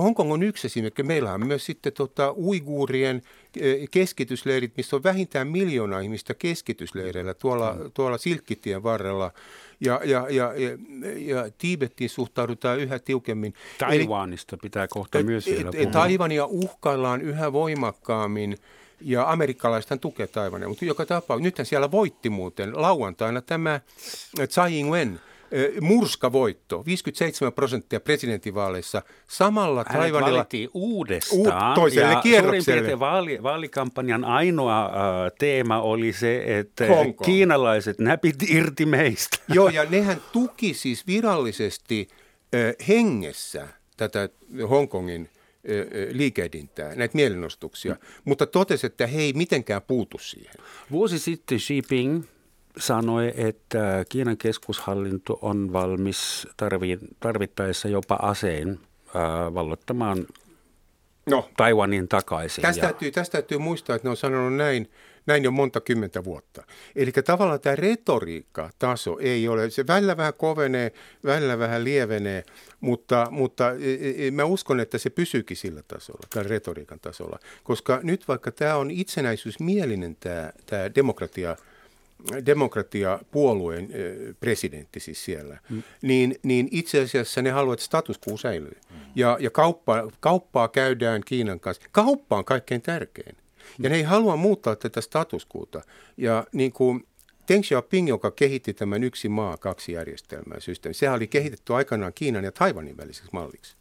Hongkong on yksi esimerkki. Meillä on myös sitten tota, uiguurien keskitysleirit, missä on vähintään miljoona ihmistä keskitysleireillä tuolla, mm. tuolla Silkkitien varrella. Ja, ja, ja, ja, ja Tiibettiin suhtaudutaan yhä tiukemmin. Taiwanista Eli, pitää kohta myös vielä puhua. Taiwania uhkaillaan yhä voimakkaammin. Ja amerikkalaiset tukee Taiwania, mutta joka tapauksessa, nythän siellä voitti muuten lauantaina tämä Tsai Ing-wen, murskavoitto, 57 prosenttia presidentinvaaleissa. Samalla Hänet Taiwanilla... valittiin uudestaan. U- toiselle ja kierrokselle. vaali, vaalikampanjan ainoa äh, teema oli se, että Hongkong. kiinalaiset näpit irti meistä. Joo, ja nehän tuki siis virallisesti äh, hengessä tätä Hongkongin liikehdintää, näitä mielenostuksia, mm. mutta totesi, että he ei mitenkään puutu siihen. Vuosi sitten Xi Jinping sanoi, että Kiinan keskushallinto on valmis tarvittaessa jopa aseen vallottamaan no, Taiwanin takaisin. Tästä, ja... täytyy, tästä täytyy muistaa, että ne on sanonut näin, näin jo monta kymmentä vuotta. Eli tavallaan tämä retoriikka taso ei ole, se välillä vähän kovenee, välillä vähän lievenee, mutta, mutta e, e, mä uskon, että se pysyykin sillä tasolla, tämän retoriikan tasolla. Koska nyt vaikka tämä on itsenäisyysmielinen tämä, tämä demokratia – demokratiapuolueen presidentti siis siellä, mm. niin, niin itse asiassa ne haluavat, että status quo säilyy. Mm. Ja, ja kauppa, kauppaa käydään Kiinan kanssa. Kauppa on kaikkein tärkein. Mm. Ja ne ei halua muuttaa tätä status quota. Ja niin kuin Deng Xiaoping, joka kehitti tämän yksi maa, kaksi järjestelmää systeemi, sehän oli kehitetty aikanaan Kiinan ja Taiwanin väliseksi malliksi.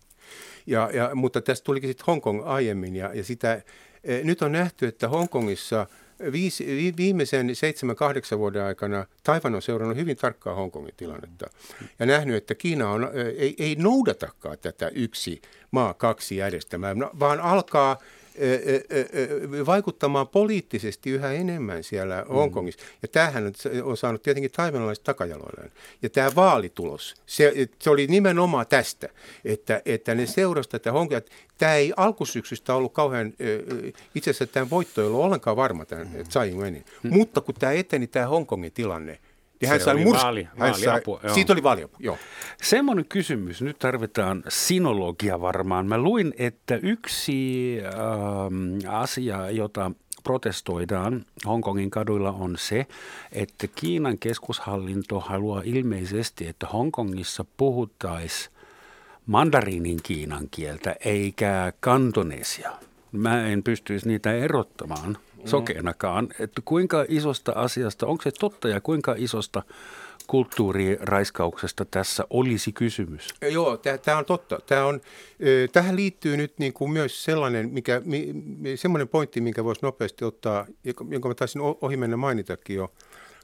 Ja, ja, mutta tästä tulikin sitten Hongkong aiemmin ja, ja sitä, e, nyt on nähty, että Hongkongissa – viisi, viimeisen seitsemän, kahdeksan vuoden aikana Taivan on seurannut hyvin tarkkaa Hongkongin tilannetta ja nähnyt, että Kiina on, ei, ei noudatakaan tätä yksi maa, kaksi järjestelmää, vaan alkaa vaikuttamaan poliittisesti yhä enemmän siellä mm. Hongkongissa. Ja tämähän on saanut tietenkin taivanalaiset takajaloilleen. Ja tämä vaalitulos, se, se oli nimenomaan tästä, että, että ne seurasi tätä Hongkongia. Tämä ei alkusyksystä ollut kauhean, itse asiassa tämä voitto ei ollut ollenkaan varma tämän mm. Tsai Ing-wenin. Mm. Mutta kun tämä eteni, tämä Hongkongin tilanne, ja hän sai murs... vaali, hän vaaliapu, sai, Siitä oli vaaliapu, joo. Semmoinen kysymys, nyt tarvitaan sinologia varmaan. Mä luin, että yksi ähm, asia, jota protestoidaan Hongkongin kaduilla on se, että Kiinan keskushallinto haluaa ilmeisesti, että Hongkongissa puhuttaisiin mandariinin kiinan kieltä eikä kantonesia. Mä en pystyisi niitä erottamaan sokeenakaan, että kuinka isosta asiasta, onko se totta ja kuinka isosta kulttuuriraiskauksesta tässä olisi kysymys? Joo, tämä on totta. Tää on, tähän liittyy nyt niin kuin myös sellainen, mikä, semmoinen pointti, minkä voisi nopeasti ottaa, jonka mä taisin ohi mennä mainitakin jo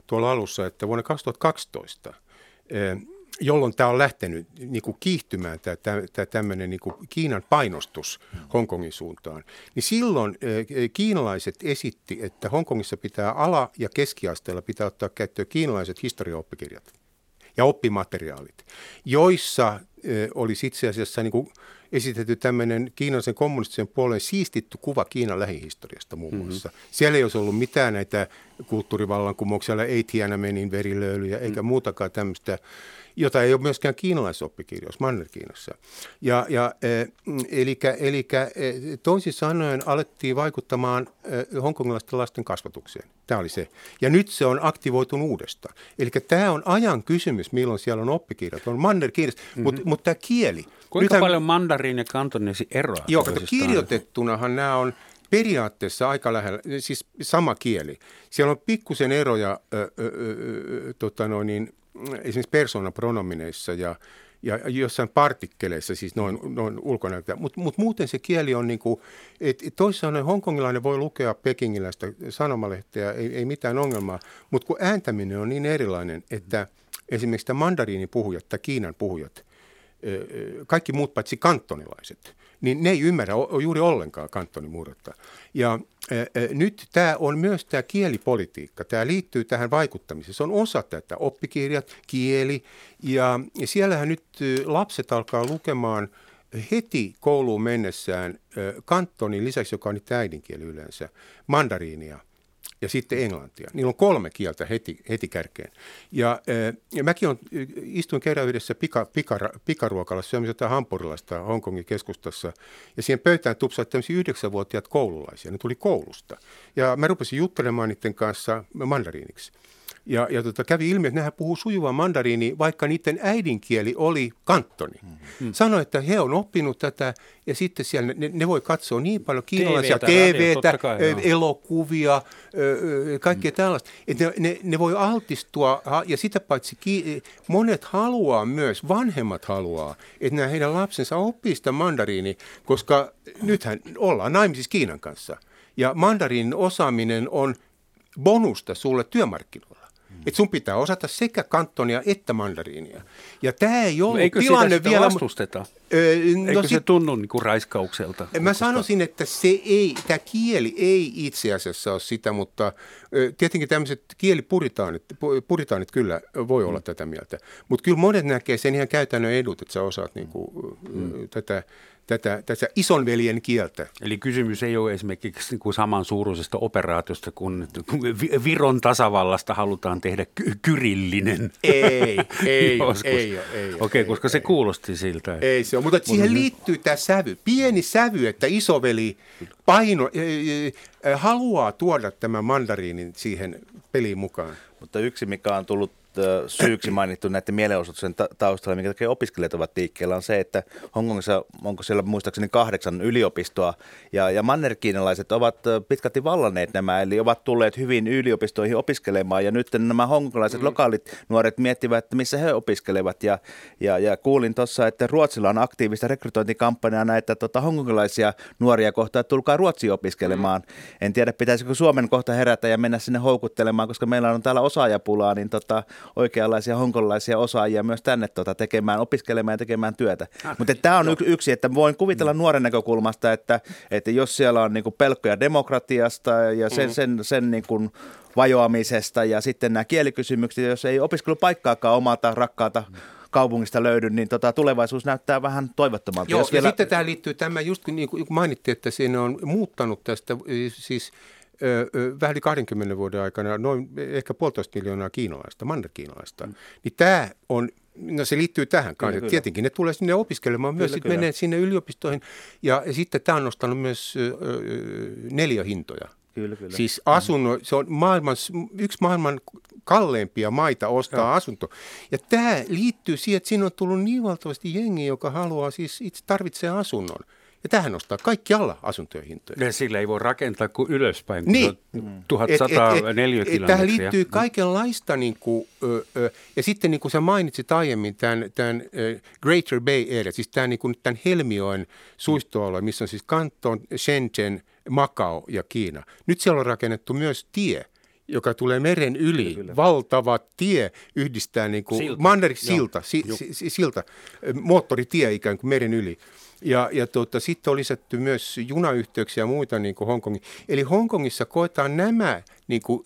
tuolla alussa, että vuonna 2012 jolloin tämä on lähtenyt niin kuin kiihtymään, tämä, tämä tämmöinen niin kuin Kiinan painostus Hongkongin suuntaan, niin silloin kiinalaiset esitti, että Hongkongissa pitää ala- ja keskiasteella pitää ottaa käyttöön kiinalaiset historiaoppikirjat ja oppimateriaalit, joissa olisi itse asiassa niin kuin esitetty tämmöinen kiinalaisen kommunistisen puolen siistitty kuva Kiinan lähihistoriasta muun muassa. Mm-hmm. Siellä ei olisi ollut mitään näitä kulttuurivallankumouksia, ei Tiananmenin verilöylyjä eikä mm. muutakaan tämmöistä jota ei ole myöskään kiinalaisessa oppikirjoissa, Manner-Kiinassa. Ja, ja, eli, eli toisin sanoen alettiin vaikuttamaan hongkongilaisten lasten kasvatukseen. Tämä oli se. Ja nyt se on aktivoitunut uudestaan. Eli tämä on ajan kysymys, milloin siellä on oppikirjat. On Manner-Kiinassa, mm-hmm. mutta mut tämä kieli. Kuinka Nythän, paljon mandariin ja kantonesi eroa? Joo, kirjoitettunahan nämä on periaatteessa aika lähellä, siis sama kieli. Siellä on pikkusen eroja ö, ö, ö, tota noin, niin, esimerkiksi persoonapronomineissa ja, ja jossain partikkeleissa, siis noin, noin ulkonäöltä. Mutta mut muuten se kieli on niin kuin, että toisaalta hongkongilainen voi lukea pekingiläistä sanomalehteä, ei, ei mitään ongelmaa, mutta kun ääntäminen on niin erilainen, että esimerkiksi tämä mandariinipuhujat tai Kiinan puhujat, kaikki muut paitsi kantonilaiset, niin ne ei ymmärrä juuri ollenkaan kantonimurretta. Ja nyt tämä on myös tämä kielipolitiikka, tämä liittyy tähän vaikuttamiseen. Se on osa tätä, oppikirjat, kieli ja, siellähän nyt lapset alkaa lukemaan heti kouluun mennessään kantonin lisäksi, joka on nyt äidinkieli yleensä, mandariinia – ja sitten englantia. Niillä on kolme kieltä heti, heti kärkeen. Ja, ja mäkin on, istuin kerran yhdessä pika, pika, pikaruokalassa syömässä jotain hampurilaista Hongkongin keskustassa. Ja siihen pöytään tupsasi tämmöisiä yhdeksänvuotiaat koululaisia. Ne tuli koulusta. Ja mä rupesin juttelemaan niiden kanssa mandariiniksi. Ja, ja tota, kävi ilmi, että nehän puhuu sujuvaa mandariini, vaikka niiden äidinkieli oli kantoni. Mm-hmm. Sanoi, että he on oppinut tätä ja sitten siellä ne, ne voi katsoa niin paljon kiinalaisia TVtä, TVtä kai, elokuvia, kaikkea mm. tällaista. Että ne, ne, ne voi altistua ja sitä paitsi ki, monet haluaa myös, vanhemmat haluaa, että nämä heidän lapsensa oppii sitä mandariini, koska nythän ollaan naimisissa Kiinan kanssa. Ja mandariinin osaaminen on bonusta sulle työmarkkinoilla. Että sun pitää osata sekä kantonia että mandariinia. Ja tämä ei ollut Eikö tilanne sitä vielä... vastusteta? Öö, no Eikö sit, se tunnu niin kuin raiskaukselta? Mä koska... sanoisin, että se ei, tämä kieli ei itse asiassa ole sitä, mutta ö, tietenkin tämmöiset kielipuritaanit puritaanit kyllä voi olla mm. tätä mieltä. Mutta kyllä monet näkee sen ihan käytännön edut, että sä osaat niin kuin, mm. tätä tätä, tätä isonveljen kieltä. Eli kysymys ei ole esimerkiksi niin kuin samansuuruisesta operaatiosta, kun Viron tasavallasta halutaan tehdä ky- kyrillinen. Ei, ei, Joskus. ei, ei, ei Okei, okay, koska se kuulosti siltä. Että... Ei se ole, mutta siihen mutta liittyy tämä sävy, pieni sävy, että isoveli paino, haluaa tuoda tämän mandariinin siihen peliin mukaan. Mutta yksi, mikä on tullut syyksi mainittu näiden mielenosoitusten taustalla, minkä takia opiskelijat ovat liikkeellä, on se, että Hongkongissa onko siellä muistaakseni kahdeksan yliopistoa, ja, ja mannerkiinalaiset ovat pitkälti vallanneet nämä, eli ovat tulleet hyvin yliopistoihin opiskelemaan, ja nyt nämä hongkongilaiset mm. lokaalit nuoret miettivät, että missä he opiskelevat, ja, ja, ja kuulin tuossa, että Ruotsilla on aktiivista rekrytointikampanjaa näitä tota, hongkongilaisia nuoria kohtaa, että tulkaa Ruotsiin opiskelemaan. Mm. En tiedä, pitäisikö Suomen kohta herätä ja mennä sinne houkuttelemaan, koska meillä on täällä osaajapulaa, niin tota, oikeanlaisia honkolaisia osaajia myös tänne tota, tekemään, opiskelemaan ja tekemään työtä. Ah, Mutta tämä on yksi, yksi, että voin kuvitella mm. nuoren näkökulmasta, että, että jos siellä on niinku pelkkoja demokratiasta ja sen, mm. sen, sen niinku vajoamisesta ja sitten nämä kielikysymykset, jos ei opiskelupaikkaakaan omalta rakkaalta mm kaupungista löydy, niin tota, tulevaisuus näyttää vähän toivottomalta. Joo, Jos vielä... ja sitten tämä liittyy tämä, just niin kuin mainittiin, että siinä on muuttanut tästä, siis vähän yli 20 vuoden aikana noin ehkä puolitoista miljoonaa kiinalaista, mannerkiinalaista. Mm. Niin tämä on No se liittyy tähän kanssa. Kyllä, Tietenkin ne tulee sinne opiskelemaan myös, sitten menee sinne yliopistoihin. Ja, sitten tämä on nostanut myös ö, neliöhintoja. Kyllä, kyllä. Siis asunno, se on maailman, yksi maailman kalleimpia maita ostaa Joo. asunto. Ja tämä liittyy siihen, että siinä on tullut niin valtavasti jengiä, joka haluaa siis itse tarvitsee asunnon. Ja tähän nostaa kaikki alla asuntojen hintoja. Ja sillä ei voi rakentaa kuin ylöspäin, kun niin. on 1104 kilometriä. Tähän liittyy kaikenlaista, niin kuin, ö, ö, ja sitten niin kuin sä mainitsit aiemmin tämän, tämän Greater Bay Area, siis tämän, niin kuin, tämän Helmioen suistoalue, missä on siis Kanton, Shenzhen, Macau ja Kiina. Nyt siellä on rakennettu myös tie, joka tulee meren yli. Kyllä, kyllä. Valtava tie yhdistää niin kuin silta. Manner, silta, si, si, silta, moottoritie ikään kuin meren yli. Ja, ja tota, sitten on lisätty myös junayhteyksiä ja muita niin kuin Hongkongin. Eli Hongkongissa koetaan nämä niin kuin,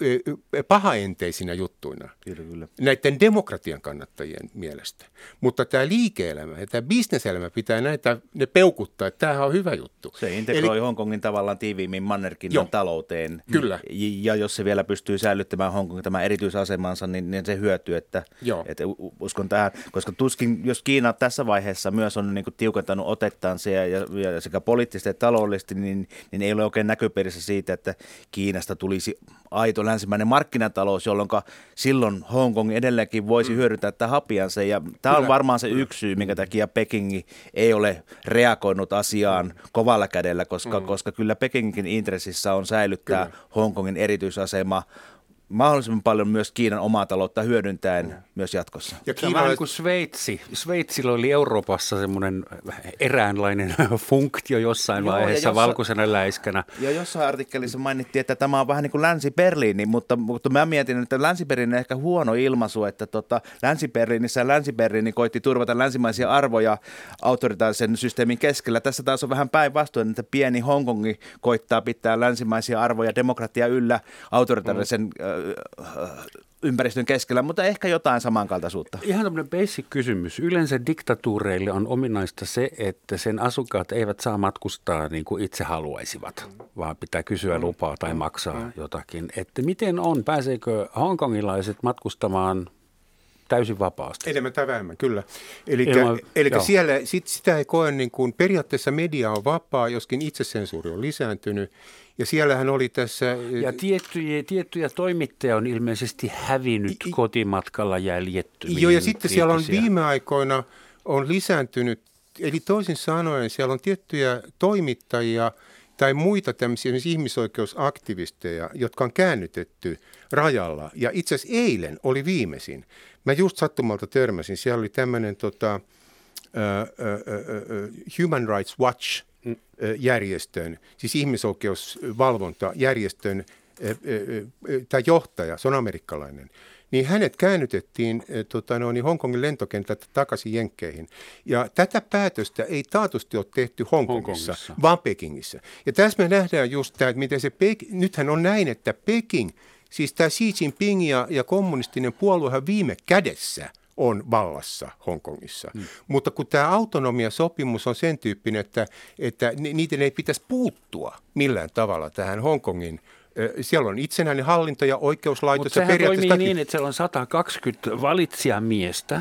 pahaenteisinä juttuina Kyllä, kyllä. näiden demokratian kannattajien mielestä. Mutta tämä liike-elämä ja tämä bisneselämä pitää näitä ne peukuttaa, että tämähän on hyvä juttu. Se integroi Eli, Hongkongin tavallaan tiiviimmin Mannerkinnan talouteen. Kyllä. Ja jos se vielä pystyy säilyttämään Hongkongin tämän erityisasemansa, niin, niin se hyötyy, että, Joo. että uskon tähän. Koska tuskin, jos Kiina tässä vaiheessa myös on niin kuin tiukentanut otettaan ja, ja sekä poliittisesti että taloudellisesti, niin, niin ei ole oikein näköpiirissä siitä, että Kiinasta tulisi aito länsimäinen markkinatalous, jolloin silloin Hongkong edelleenkin voisi mm. hyödyntää tätä hapiansa. Ja tämä on varmaan se yksi syy, minkä takia Pekingi ei ole reagoinut asiaan mm. kovalla kädellä, koska, mm. koska kyllä Pekingin intressissä on säilyttää kyllä. Hongkongin erityisasema mahdollisimman paljon myös Kiinan omaa taloutta hyödyntäen mm. myös jatkossa. Ja Kiina on vähän niin kuin Sveitsi. Sveitsillä oli Euroopassa semmoinen eräänlainen funktio jossain Joo, vaiheessa jossa, valkoisena läiskänä. Ja jossain artikkelissa mainittiin, että tämä on vähän niin kuin Länsi-Berliini, mutta, mutta mä mietin, että Länsi-Berliini on ehkä huono ilmaisu, että tota, Länsi-Berliinissä Länsi-Berliini koitti turvata länsimaisia arvoja autoritaarisen systeemin keskellä. Tässä taas on vähän päinvastoin, että pieni Hongkongi koittaa pitää länsimaisia arvoja demokratia yllä autoritaarisen mm ympäristön keskellä, mutta ehkä jotain samankaltaisuutta. Ihan tämmöinen basic kysymys. Yleensä diktatuureille on ominaista se, että sen asukkaat eivät saa matkustaa niin kuin itse haluaisivat, vaan pitää kysyä lupaa tai maksaa jotakin. Että miten on, pääseekö hongkongilaiset matkustamaan täysin vapaasti. Enemmän tai vähemmän, kyllä. Eli siellä sit, sitä ei koe niin kuin, periaatteessa media on vapaa, joskin itsesensuuri on lisääntynyt. Ja siellähän oli tässä... Ja tiettyjä, tiettyjä toimittajia on ilmeisesti hävinnyt I, kotimatkalla jäljettymiin. Joo, ja sitten siellä on viime aikoina on lisääntynyt, eli toisin sanoen siellä on tiettyjä toimittajia tai muita tämmöisiä ihmisoikeusaktivisteja, jotka on käännytetty rajalla. Ja itse asiassa eilen oli viimeisin. Mä just sattumalta törmäsin, siellä oli tämmöinen tota, uh, uh, uh, Human Rights Watch – järjestön, siis ihmisoikeusvalvontajärjestön tämä johtaja, se on amerikkalainen, niin hänet käännytettiin tota, no, niin Hongkongin lentokentältä takaisin Jenkkeihin. Ja tätä päätöstä ei taatusti ole tehty Hongkongissa, Hongkongissa. vaan Pekingissä. Ja tässä me nähdään just tämä, että miten se Pek- nythän on näin, että Peking, siis tämä Xi Jinping ja, ja kommunistinen puoluehan viime kädessä – on vallassa Hongkongissa. Mm. Mutta kun tämä autonomiasopimus on sen tyyppinen, että, että niiden ei pitäisi puuttua millään tavalla tähän Hongkongin siellä on itsenäinen hallinto ja oikeuslaitos. Mutta sehän toimii niin, että siellä on 120 valitsijamiestä,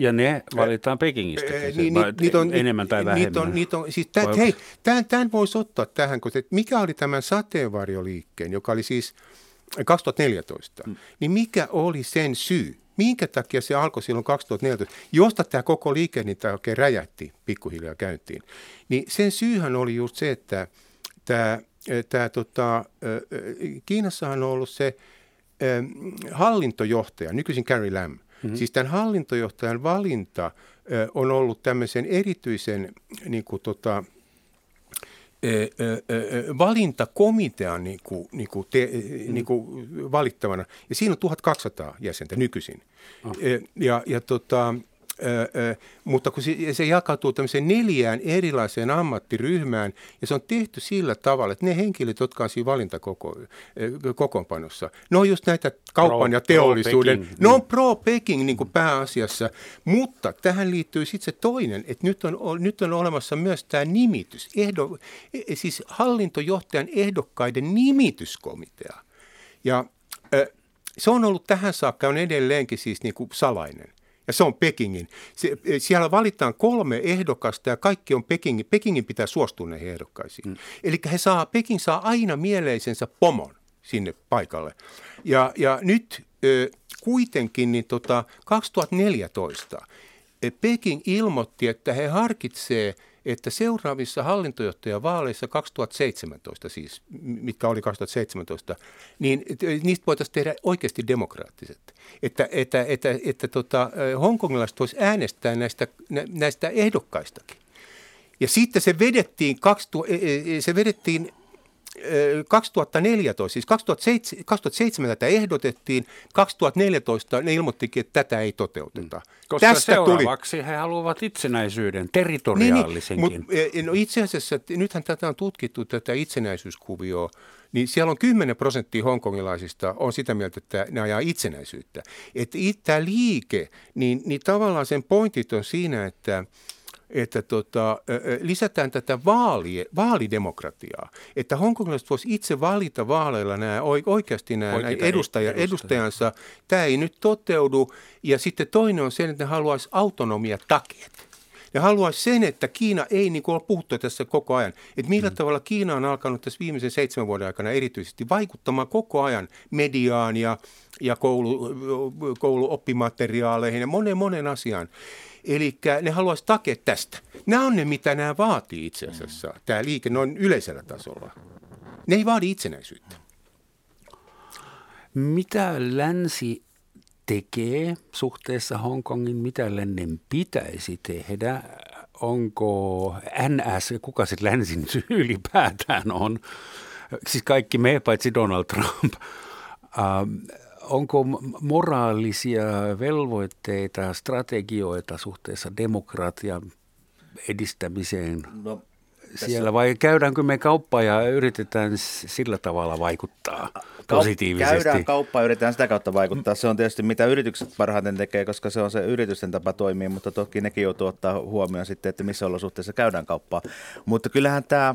ja ne valitaan Pekingistä, niin, niitä on, enemmän tai vähemmän. Niitä on, niitä on, siis tämän, hei, tämän, tämän voisi ottaa tähän, kun, että mikä oli tämän sateenvarjoliikkeen, joka oli siis 2014, mm. niin mikä oli sen syy? Minkä takia se alkoi silloin 2014, josta tämä koko liikehdintä oikein räjähti pikkuhiljaa käyntiin? Niin sen syyhän oli just se, että tämä, tämä tota, Kiinassahan on ollut se hallintojohtaja, nykyisin Carrie Lam. Mm-hmm. Siis tämän hallintojohtajan valinta on ollut tämmöisen erityisen niin kuin, tota, valintakomitean niin kuin, niin kuin te, mm. niin kuin valittavana. Ja siinä on 1200 jäsentä nykyisin. Oh. Ja, ja tota, mutta kun se, se jakautuu tämmöiseen neljään erilaiseen ammattiryhmään, ja se on tehty sillä tavalla, että ne henkilöt, jotka on siinä valintakokoonpanossa, ne on just näitä kaupan pro, ja teollisuuden, pro ne on pro-Peking niin kuin pääasiassa, mutta tähän liittyy sitten se toinen, että nyt on, nyt on olemassa myös tämä nimitys, ehdo, e, e, siis hallintojohtajan ehdokkaiden nimityskomitea. Ja se on ollut tähän saakka, on edelleenkin siis niin kuin salainen ja se on Pekingin. Se, e, siellä valitaan kolme ehdokasta ja kaikki on Pekingin. Pekingin pitää suostua näihin ehdokkaisiin. Mm. Eli he saa, Peking saa aina mieleisensä pomon sinne paikalle. Ja, ja nyt ö, kuitenkin niin tota, 2014 Peking ilmoitti, että he harkitsee – että seuraavissa hallintojohtajavaaleissa 2017 siis, mitkä oli 2017, niin niistä voitaisiin tehdä oikeasti demokraattiset. Että, että, että, että tota, hongkongilaiset voisivat äänestää näistä, näistä ehdokkaistakin. Ja sitten se vedettiin, 2000, e, e, se vedettiin 2014, siis 2007, 2007 tätä ehdotettiin, 2014 ne ilmoittikin, että tätä ei toteuteta. Mm. Koska Tästä seuraavaksi tuli... he haluavat itsenäisyyden, territoriaalisenkin. Niin, niin, mut, no itse asiassa, nythän tätä on tutkittu, tätä itsenäisyyskuvioa, niin siellä on 10 prosenttia hongkongilaisista on sitä mieltä, että ne ajaa itsenäisyyttä. Että tämä liike, niin, niin tavallaan sen pointit on siinä, että – että tota, lisätään tätä vaali, vaalidemokratiaa, että hongkongilaiset voisivat itse valita vaaleilla nämä oikeasti nämä, nämä edustaja, edustajansa. Tämä ei nyt toteudu. Ja sitten toinen on se, että ne haluaisi autonomia takeet. Ne haluaisi sen, että Kiina ei, niin kuin ole puhuttu tässä koko ajan, että millä mm. tavalla Kiina on alkanut tässä viimeisen seitsemän vuoden aikana erityisesti vaikuttamaan koko ajan mediaan ja, ja koulu, kouluoppimateriaaleihin ja monen monen asiaan. Eli ne haluaisi takea tästä. Nämä on ne, mitä nämä vaatii itse asiassa, mm. tämä liike noin yleisellä tasolla. Ne ei vaadi itsenäisyyttä. Mitä länsi tekee suhteessa Hongkongin, mitä lännen pitäisi tehdä? Onko NS, kuka sitten länsin ylipäätään on? Siis kaikki me, paitsi Donald Trump. Ähm, onko moraalisia velvoitteita, strategioita suhteessa demokratian edistämiseen no, siellä vai käydäänkö me kauppaa ja yritetään sillä tavalla vaikuttaa positiivisesti? Käydään kauppaa ja yritetään sitä kautta vaikuttaa. Se on tietysti mitä yritykset parhaiten tekee, koska se on se yritysten tapa toimia, mutta toki nekin joutuu ottaa huomioon sitten, että missä olosuhteissa käydään kauppaa. Mutta kyllähän tämä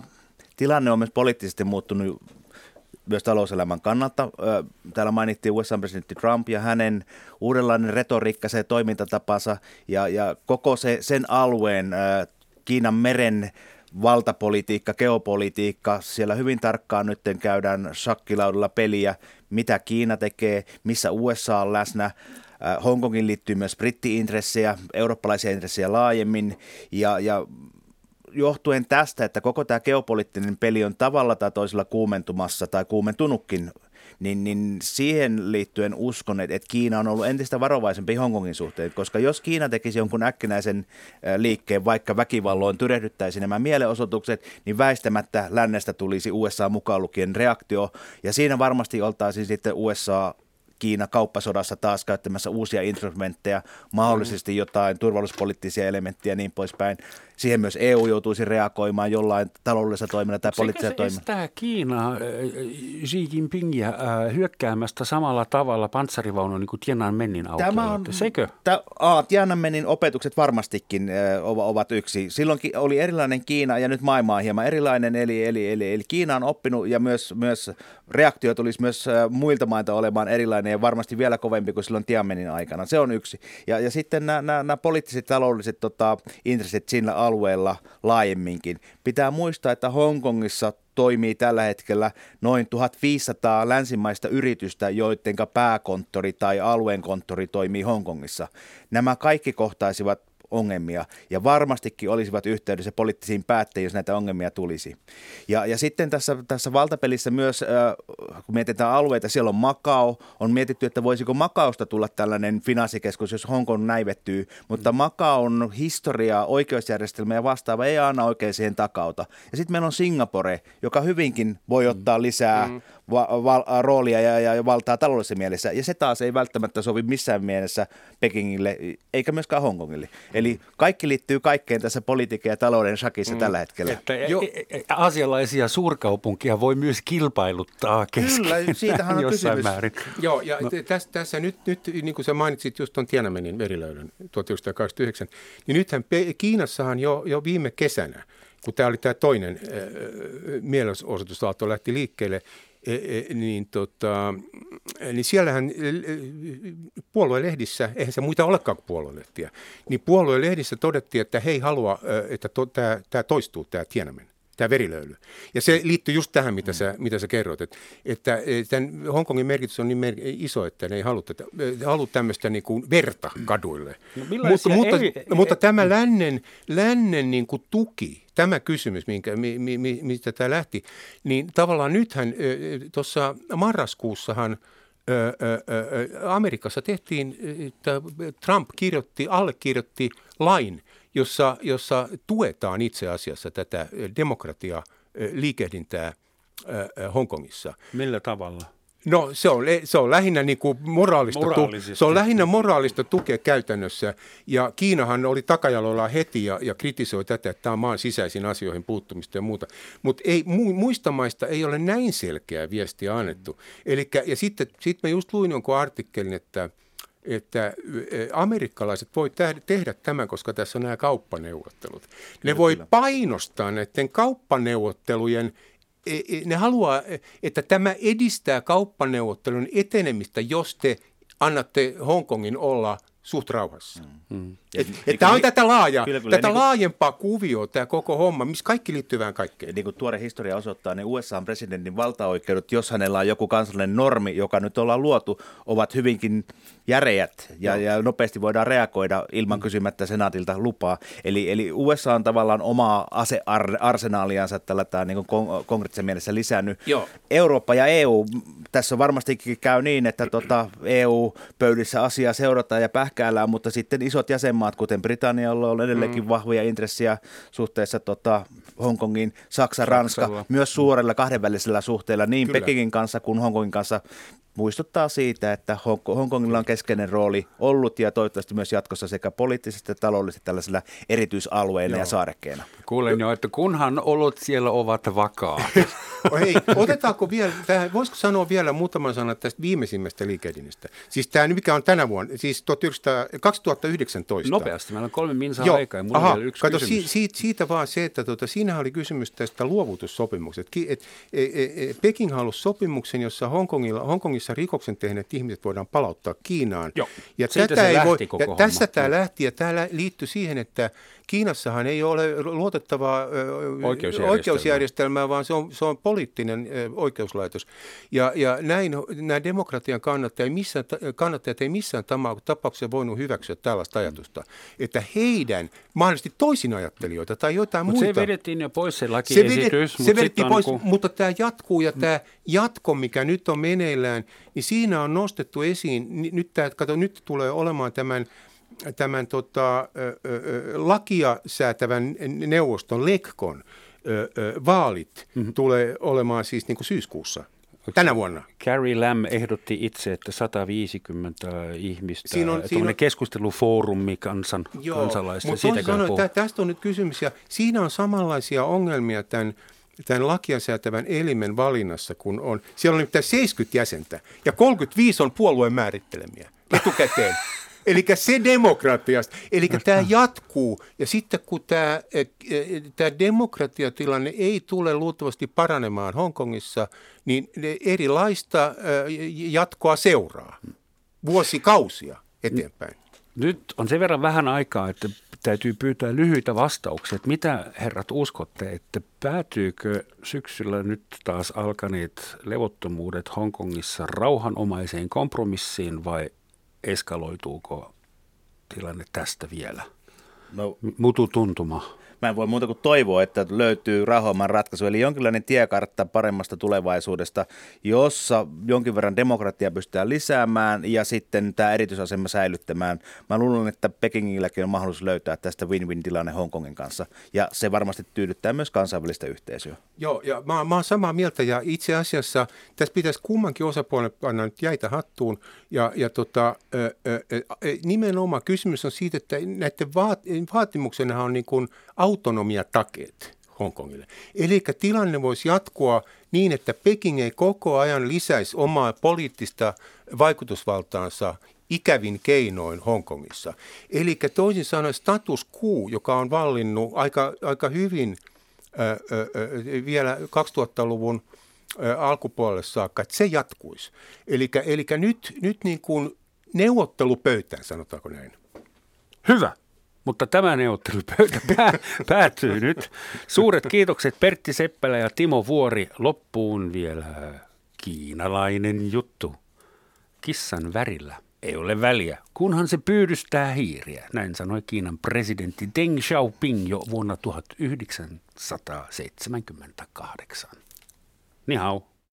tilanne on myös poliittisesti muuttunut myös talouselämän kannalta. Täällä mainittiin USA-presidentti Trump ja hänen uudenlainen retoriikka, se toimintatapansa ja, ja koko se, sen alueen Kiinan meren valtapolitiikka, geopolitiikka. Siellä hyvin tarkkaan nyt käydään shakkilaudella peliä, mitä Kiina tekee, missä USA on läsnä. Hongkongin liittyy myös britti-intressejä, eurooppalaisia intressejä laajemmin ja, ja johtuen tästä, että koko tämä geopoliittinen peli on tavalla tai toisella kuumentumassa tai kuumentunutkin, niin, niin siihen liittyen uskon, että, että Kiina on ollut entistä varovaisempi Hongkongin suhteen, koska jos Kiina tekisi jonkun äkkinäisen liikkeen, vaikka väkivalloin tyrehdyttäisi nämä mielenosoitukset, niin väistämättä lännestä tulisi USA mukaan lukien reaktio, ja siinä varmasti oltaisiin sitten USA Kiina kauppasodassa taas käyttämässä uusia instrumentteja, mahdollisesti jotain turvallisuuspoliittisia elementtejä ja niin poispäin siihen myös EU joutuisi reagoimaan jollain taloudellisella toiminnalla tai poliittisella toiminnalla. Sekä Kiina äh, Xi Jinpingia äh, hyökkäämästä samalla tavalla panssarivaunu niin kuin Tiananmenin autolla? Tämä on, Sekö? Tä, a, Tiananmenin opetukset varmastikin äh, ovat yksi. Silloinkin oli erilainen Kiina ja nyt maailma on hieman erilainen, eli, eli, eli, eli Kiina on oppinut ja myös, myös reaktio tulisi myös äh, muilta mailta olemaan erilainen ja varmasti vielä kovempi kuin silloin Tiananmenin aikana. Se on yksi. Ja, ja sitten nämä, nämä, nämä poliittiset taloudelliset tota, intressit siinä alueella laajemminkin. Pitää muistaa, että Hongkongissa toimii tällä hetkellä noin 1500 länsimaista yritystä, joiden pääkonttori tai alueen konttori toimii Hongkongissa. Nämä kaikki kohtaisivat ongelmia ja varmastikin olisivat yhteydessä poliittisiin päättäjiin, jos näitä ongelmia tulisi. Ja, ja sitten tässä, tässä valtapelissä myös, äh, kun mietitään alueita, siellä on Makao, on mietitty, että voisiko Makaosta tulla tällainen finanssikeskus, jos Hongkong näivettyy, mutta mm. Makaon historia, oikeusjärjestelmä ja vastaava ei aina oikein siihen takauta. Ja sitten meillä on Singapore, joka hyvinkin voi mm. ottaa lisää mm va- va- roolia ja, ja valtaa taloudellisessa mielessä. Ja se taas ei välttämättä sovi missään mielessä Pekingille, eikä myöskään Hongkongille. Eli kaikki liittyy kaikkeen tässä politiikan ja talouden shakissa mm. tällä hetkellä. Että jo. E- e- asialaisia suurkaupunkia voi myös kilpailuttaa kesken. Kyllä, siitähän on kysymys. Määrin. Joo, ja no. tässä, tässä nyt, nyt, niin kuin sä mainitsit just tuon Tiananmenin verilöydön 1929, niin nythän Kiinassahan jo, jo viime kesänä, kun tämä oli tämä toinen äh, mielenosoitusaalto lähti liikkeelle, E, e, niin, tota, niin siellähän e, puoluelehdissä, eihän se muita olekaan kuin puoluelehtiä, niin puoluelehdissä todettiin, että he ei halua, että to, tämä, toistuu, tämä Tiananmen tämä verilöyly. Ja se liittyy just tähän, mitä sä, mitä sä kerroit, että, että tämän Hongkongin merkitys on niin mer- iso, että ne ei halua, tätä, halua tämmöistä niin kuin verta kaduille. No mutta, mutta, eri, mutta tämä lännen, lännen niin kuin tuki, tämä kysymys, minkä, mi, mi, mi, mistä tämä lähti, niin tavallaan nythän tuossa marraskuussahan Amerikassa tehtiin, että Trump kirjoitti, allekirjoitti lain, jossa, jossa tuetaan itse asiassa tätä demokratia liikehdintää Hongkongissa. Millä tavalla? No se on, se on lähinnä niin kuin moraalista, tu, se on lähinnä moraalista tukea käytännössä ja Kiinahan oli takajaloilla heti ja, ja kritisoi tätä, että tämä on maan sisäisiin asioihin puuttumista ja muuta. Mutta ei, mu, muista maista ei ole näin selkeää viestiä annettu. Elikkä, ja sitten sit mä just luin jonkun artikkelin, että että amerikkalaiset voi tehdä tämän, koska tässä on nämä kauppaneuvottelut. Ne voi painostaa näiden kauppaneuvottelujen ne haluaa, että tämä edistää kauppaneuvottelun etenemistä, jos te annatte Hongkongin olla suht rauhassa. Mm. mm. Tämä on tätä, laaja, kyllä, kyllä, tätä niin kuin, laajempaa kuvioa, tämä koko homma, missä kaikki liittyy vähän kaikkeen. Niin kuin tuore historia osoittaa, niin USA-presidentin valtaoikeudet, jos hänellä on joku kansallinen normi, joka nyt ollaan luotu, ovat hyvinkin järeät ja, ja nopeasti voidaan reagoida ilman mm. kysymättä senaatilta lupaa. Eli, eli USA on tavallaan omaa asearsenaaliansa tällä tämä niin konkreettisessa mielessä lisännyt. Joo. Eurooppa ja EU, tässä varmastikin käy niin, että tota, EU-pöydissä asiaa seurataan ja pähkäällään, mutta sitten isot jäsenmaat, kuten Britannialla on edelleenkin mm. vahvoja intressiä suhteessa tota, Hongkongin, Saksa, Ranska, myös suurella kahdenvälisellä suhteella niin Kyllä. Pekingin kanssa kuin Hongkongin kanssa muistuttaa siitä, että Hongkongilla on keskeinen rooli ollut ja toivottavasti myös jatkossa sekä poliittisesti että taloudellisesti tällaisella erityisalueena Joo. ja saarekkeena. Kuulen jo, että kunhan olot siellä ovat vakaa. Oh, hei, otetaanko vielä, tähän, voisiko sanoa vielä muutaman sanan tästä viimeisimmästä liikehdinistä? Siis tämä, mikä on tänä vuonna, siis 2019. Nopeasti, meillä on kolme minsaa Joo, aikaa ja mulla aha, on yksi kato, si, siitä, siitä vaan se, että tota, siinä oli kysymys tästä luovutussopimukset. Et, et, et, et, Peking halusi sopimuksen, jossa Hongkongilla, Hongkongissa rikoksen tehneet ihmiset voidaan palauttaa Kiinaan. Joo, ja tätä ei voi, ja tässä tämä lähti ja tämä liittyi siihen, että Kiinassahan ei ole luotettavaa oikeusjärjestelmää, oikeusjärjestelmää vaan se on, se on poliittinen oikeuslaitos. Ja, ja näin nämä demokratian kannattajat, missään, kannattajat ei missään tapauksessa voinut hyväksyä tällaista ajatusta, että heidän mahdollisesti toisin ajattelijoita tai jotain Mut muita. se vedettiin jo pois se lakiesitys. Se, vedet, se vedettiin pois, kun... mutta tämä jatkuu ja tämä jatko, mikä nyt on meneillään, niin siinä on nostettu esiin, nyt, tämä, kato, nyt tulee olemaan tämän tämän tota, lakia säätävän neuvoston Lekkon vaalit mm-hmm. tulee olemaan siis niin kuin syyskuussa. Tänä vuonna. Carrie Lam ehdotti itse, että 150 ihmistä, siinä on, siinä on keskustelufoorumi kansan, joo, kansalaista. Mutta siitä sanoa, että tästä on nyt kysymys ja siinä on samanlaisia ongelmia tämän, tämän lakia säätävän elimen valinnassa, kun on, siellä on nimittäin 70 jäsentä ja 35 on puolueen määrittelemiä etukäteen. Eli se demokratiasta. Eli tämä jatkuu ja sitten kun tämä, e, e, tämä demokratiatilanne ei tule luultavasti paranemaan Hongkongissa, niin erilaista jatkoa seuraa vuosikausia eteenpäin. Nyt on sen verran vähän aikaa, että täytyy pyytää lyhyitä vastauksia. Että mitä herrat uskotte, että päätyykö syksyllä nyt taas alkaneet levottomuudet Hongkongissa rauhanomaiseen kompromissiin vai eskaloituuko tilanne tästä vielä? No, Mutu tuntuma mä en voi muuta kuin toivoa, että löytyy rahoiman ratkaisu, eli jonkinlainen tiekartta paremmasta tulevaisuudesta, jossa jonkin verran demokratia pystytään lisäämään ja sitten tämä erityisasema säilyttämään. Mä luulen, että Pekingilläkin on mahdollisuus löytää tästä win-win-tilanne Hongkongin kanssa, ja se varmasti tyydyttää myös kansainvälistä yhteisöä. Joo, ja mä, mä oon samaa mieltä, ja itse asiassa tässä pitäisi kummankin osapuolen panna nyt jäitä hattuun, ja, ja tota, ö, ö, ö, nimenomaan kysymys on siitä, että näiden vaat, vaatimuksena on niin kuin autonomiatakeet Hongkongille. Eli tilanne voisi jatkua niin, että Peking ei koko ajan lisäisi omaa poliittista vaikutusvaltaansa ikävin keinoin Hongkongissa. Eli toisin sanoen status quo, joka on vallinnut aika, aika hyvin ää, ää, vielä 2000-luvun ää, alkupuolelle saakka, että se jatkuisi. Eli nyt, nyt niin kuin neuvottelupöytään, sanotaanko näin. Hyvä. Mutta tämä neuvottelupöytä pää, päättyy nyt. Suuret kiitokset Pertti Seppälä ja Timo Vuori. Loppuun vielä kiinalainen juttu. Kissan värillä ei ole väliä, kunhan se pyydystää hiiriä. Näin sanoi Kiinan presidentti Deng Xiaoping jo vuonna 1978. Ni hao.